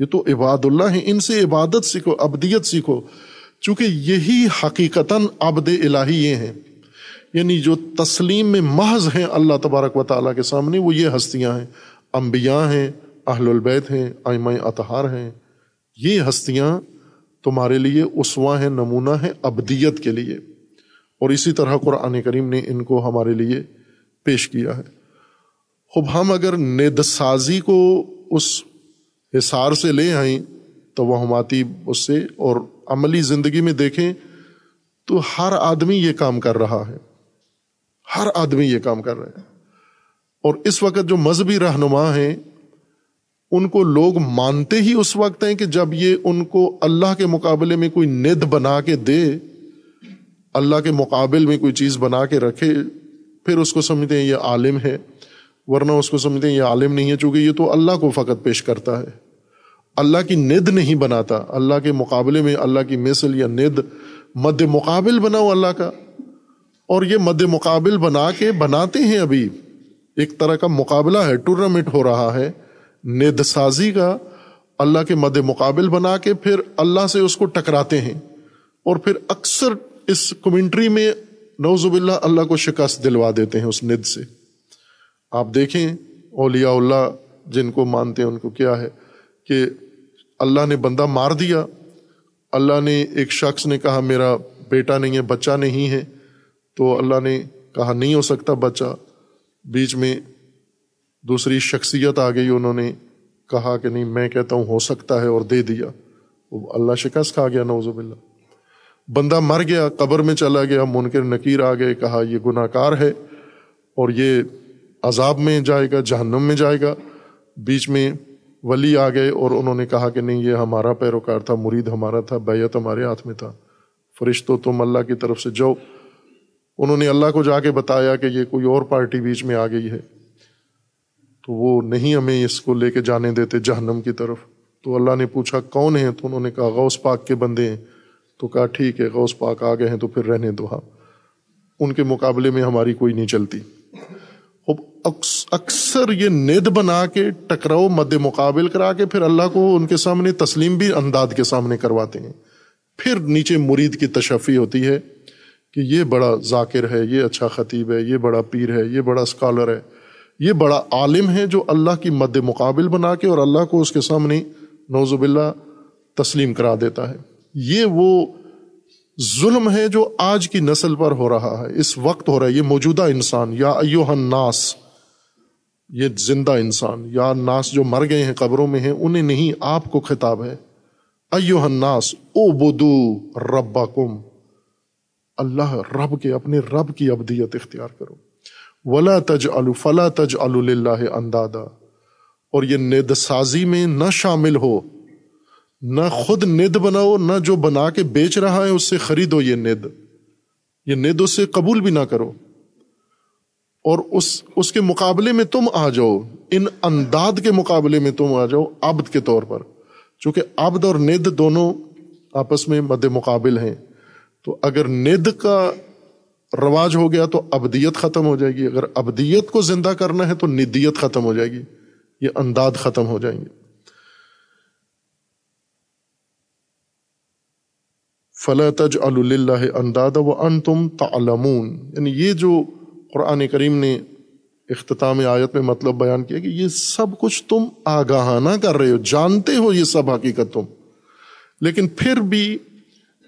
یہ تو عباد اللہ ہیں، ان سے عبادت سیکھو ابدیت سیکھو۔ چونکہ یہی حقیقت ابد الہی یہ ہیں۔ یعنی جو تسلیم میں محض ہیں اللہ تبارک و تعالیٰ کے سامنے، وہ یہ ہستیاں ہیں۔ انبیاء ہیں، اہل البیت ہیں آئمہ اطہار ہیں۔ یہ ہستیاں تمہارے لیے اسوا ہیں، نمونہ ہیں ابدیت کے لیے۔ اور اسی طرح قرآن کریم نے ان کو ہمارے لیے پیش کیا ہے۔ خوب ہم اگر ند سازی کو اس حصار سے لے آئیں تو وہ ہماتی اس سے اور عملی زندگی میں دیکھیں تو ہر آدمی یہ کام کر رہا ہے۔ ہر آدمی یہ کام کر رہے ہیں اور اس وقت جو مذہبی رہنما ہیں، ان کو لوگ مانتے ہی اس وقت ہیں کہ جب یہ ان کو اللہ کے مقابلے میں کوئی ند بنا کے دے، اللہ کے مقابل میں کوئی چیز بنا کے رکھے، پھر اس کو سمجھتے ہیں یہ عالم ہے۔ ورنہ اس کو سمجھتے ہیں یہ عالم نہیں ہے، چونکہ یہ تو اللہ کو فقط پیش کرتا ہے۔ اللہ کی ند نہیں بناتا، اللہ کے مقابلے میں اللہ کی مثل یا ند مد مقابل بناؤ اللہ کا۔ اور یہ مد مقابل بنا کے بناتے ہیں ابھی۔ ایک طرح کا مقابلہ ہے ٹورنامنٹ ہو رہا ہے، ند سازی کا۔ اللہ کے مد مقابل بنا کے پھر اللہ سے اس کو ٹکراتے ہیں۔ اور پھر اکثر اس کمنٹری میں نوزب اللہ اللہ کو شکست دلوا دیتے ہیں اس ند سے۔ آپ دیکھیں اولیاء اللہ جن کو مانتے ہیں ان کو کیا ہے کہ اللہ نے بندہ مار دیا، اللہ نے ایک شخص نے کہا میرا بیٹا نہیں ہے، بچہ نہیں ہے، تو اللہ نے کہا نہیں ہو سکتا بچہ۔ بیچ میں دوسری شخصیت آ گئی، انہوں نے کہا کہ نہیں، میں کہتا ہوں ہو سکتا ہے اور دے دیا۔ وہ اللہ شکست کھا گیا؟ نوزب اللہ بندہ مر گیا، قبر میں چلا گیا، منکر نکیر آ گئے، کہا یہ گناہ کار ہے اور یہ عذاب میں جائے گا، جہنم میں جائے گا۔ بیچ میں ولی آ گئے اور انہوں نے کہا کہ نہیں، یہ ہمارا پیروکار تھا، مرید ہمارا تھا بیت ہمارے ہاتھ میں تھا۔ فرشتوں تم اللہ کی طرف سے جاؤ۔ انہوں نے اللہ کو جا کے بتایا کہ یہ کوئی اور پارٹی بیچ میں آ گئی ہے۔ تو وہ نہیں ہمیں اس کو لے کے جانے دیتے جہنم کی طرف۔ تو اللہ نے پوچھا، کون ہے تو انہوں نے کہا، غوث پاک کے بندے ہیں۔ تو کہا، ٹھیک ہے، غوث پاک آ گئے ہیں تو پھر رہنے دو۔ ہاں ان کے مقابلے میں ہماری کوئی نہیں چلتی۔ اکثر یہ ند بنا کے ٹکراؤ مد مقابل کرا کے پھر اللہ کو ان کے سامنے تسلیم بھی انداز کے سامنے کرواتے ہیں۔ پھر نیچے مرید کی تشفی ہوتی ہے کہ یہ بڑا ذاکر ہے، یہ اچھا خطیب ہے، یہ بڑا پیر ہے، یہ بڑا اسکالر ہے۔ یہ بڑا عالم ہے جو اللہ کی مد مقابل بنا کے اور اللہ کو اس کے سامنے نوزب اللہ تسلیم کرا دیتا ہے۔ یہ وہ ظلم ہے جو آج کی نسل پر ہو رہا ہے۔ اس وقت ہو رہا ہے۔ یہ موجودہ انسان، یا ایو الناس۔ یہ زندہ انسان، یا ناس جو مر گئے ہیں قبروں میں ہیں، انہیں نہیں، آپ کو خطاب ہے۔ ایو الناس او بدو ربا اللہ رب کے، اپنے رب کی ابدیت اختیار کرو۔ ولا تج فلا تج اللہ اندادا۔ اور یہ ند سازی میں نہ شامل ہو، نہ خود ند بناؤ، نہ جو بنا کے بیچ رہا ہے، اس سے خریدو یہ ند۔ یہ ند اس سے قبول بھی نہ کرو۔ اور اس اس کے مقابلے میں تم آ جاؤ۔ ان انداد کے مقابلے میں تم آ جاؤ عبد کے طور پر۔ چونکہ عبد اور ند دونوں آپس میں مد مقابل ہیں۔ تو اگر ند کا رواج ہو گیا تو ابدیت ختم ہو جائے گی۔ اگر ابدیت کو زندہ کرنا ہے تو ندیت ختم ہو جائے گی۔ یہ انداد ختم ہو جائیں گے۔ فلا تج اللہ انداد و ان تم تعلمون۔ یعنی یہ جو قرآن کریم نے اختتام آیت میں مطلب بیان کیا کہ یہ سب کچھ تم آگاہانہ کر رہے ہو، جانتے ہو یہ سب حقیقت تم۔ لیکن پھر بھی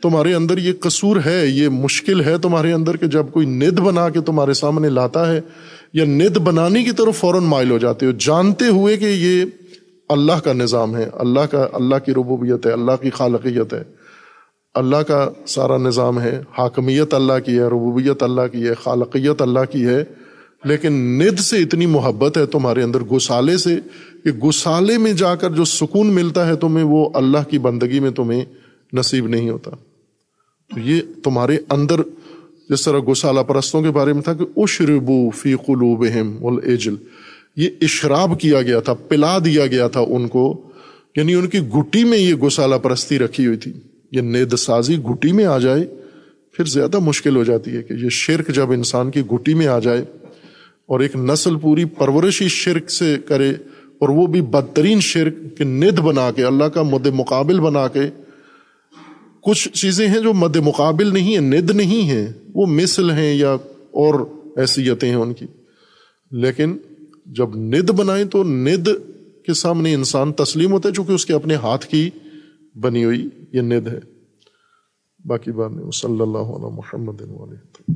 تمہارے اندر یہ قصور ہے، یہ مشکل ہے تمہارے اندر کہ جب کوئی ند بنا کے تمہارے سامنے لاتا ہے یا ند بنانے کی طرف فوراً مائل ہو جاتے ہو، جانتے ہوئے کہ یہ اللہ کا نظام ہے، اللہ کا، اللہ کی ربوبیت ہے، اللہ کی خالقیت ہے۔ اللہ کا سارا نظام ہے، حاکمیت اللہ کی ہے، ربوبیت اللہ کی ہے، خالقیت اللہ کی ہے، لیکن ند سے اتنی محبت ہے تمہارے اندر، گسالے سے، کہ گسالے میں جا کر جو سکون ملتا ہے تمہیں، وہ اللہ کی بندگی میں تمہیں نصیب نہیں ہوتا۔ تو یہ تمہارے اندر جس طرح گسالہ پرستوں کے بارے میں تھا کہ اشربو فی قلوبہم والعجل، یہ اشراب کیا گیا تھا، پلا دیا گیا تھا ان کو یعنی ان کی گٹی میں یہ گسالہ پرستی رکھی ہوئی تھی۔ یہ ند سازی گٹی میں آ جائے، پھر زیادہ مشکل ہو جاتی ہے کہ یہ شرک جب انسان کی گٹی میں آ جائے اور ایک نسل پوری پرورشی شرک سے کرے اور وہ بھی بدترین شرک کہ ند بنا کے، اللہ کا مد مقابل بنا کے، کچھ چیزیں ہیں جو مد مقابل نہیں ہیں، ند نہیں ہیں، وہ مثل ہیں یا اور حیثیتیں ہیں ان کی۔ لیکن جب ند بنائیں تو ند کے سامنے انسان تسلیم ہوتا ہے، چونکہ اس کے اپنے ہاتھ کی بنی ہوئی یہ ند ہے۔ باقی بات نہیں صلی اللہ علیہ محمد علیہ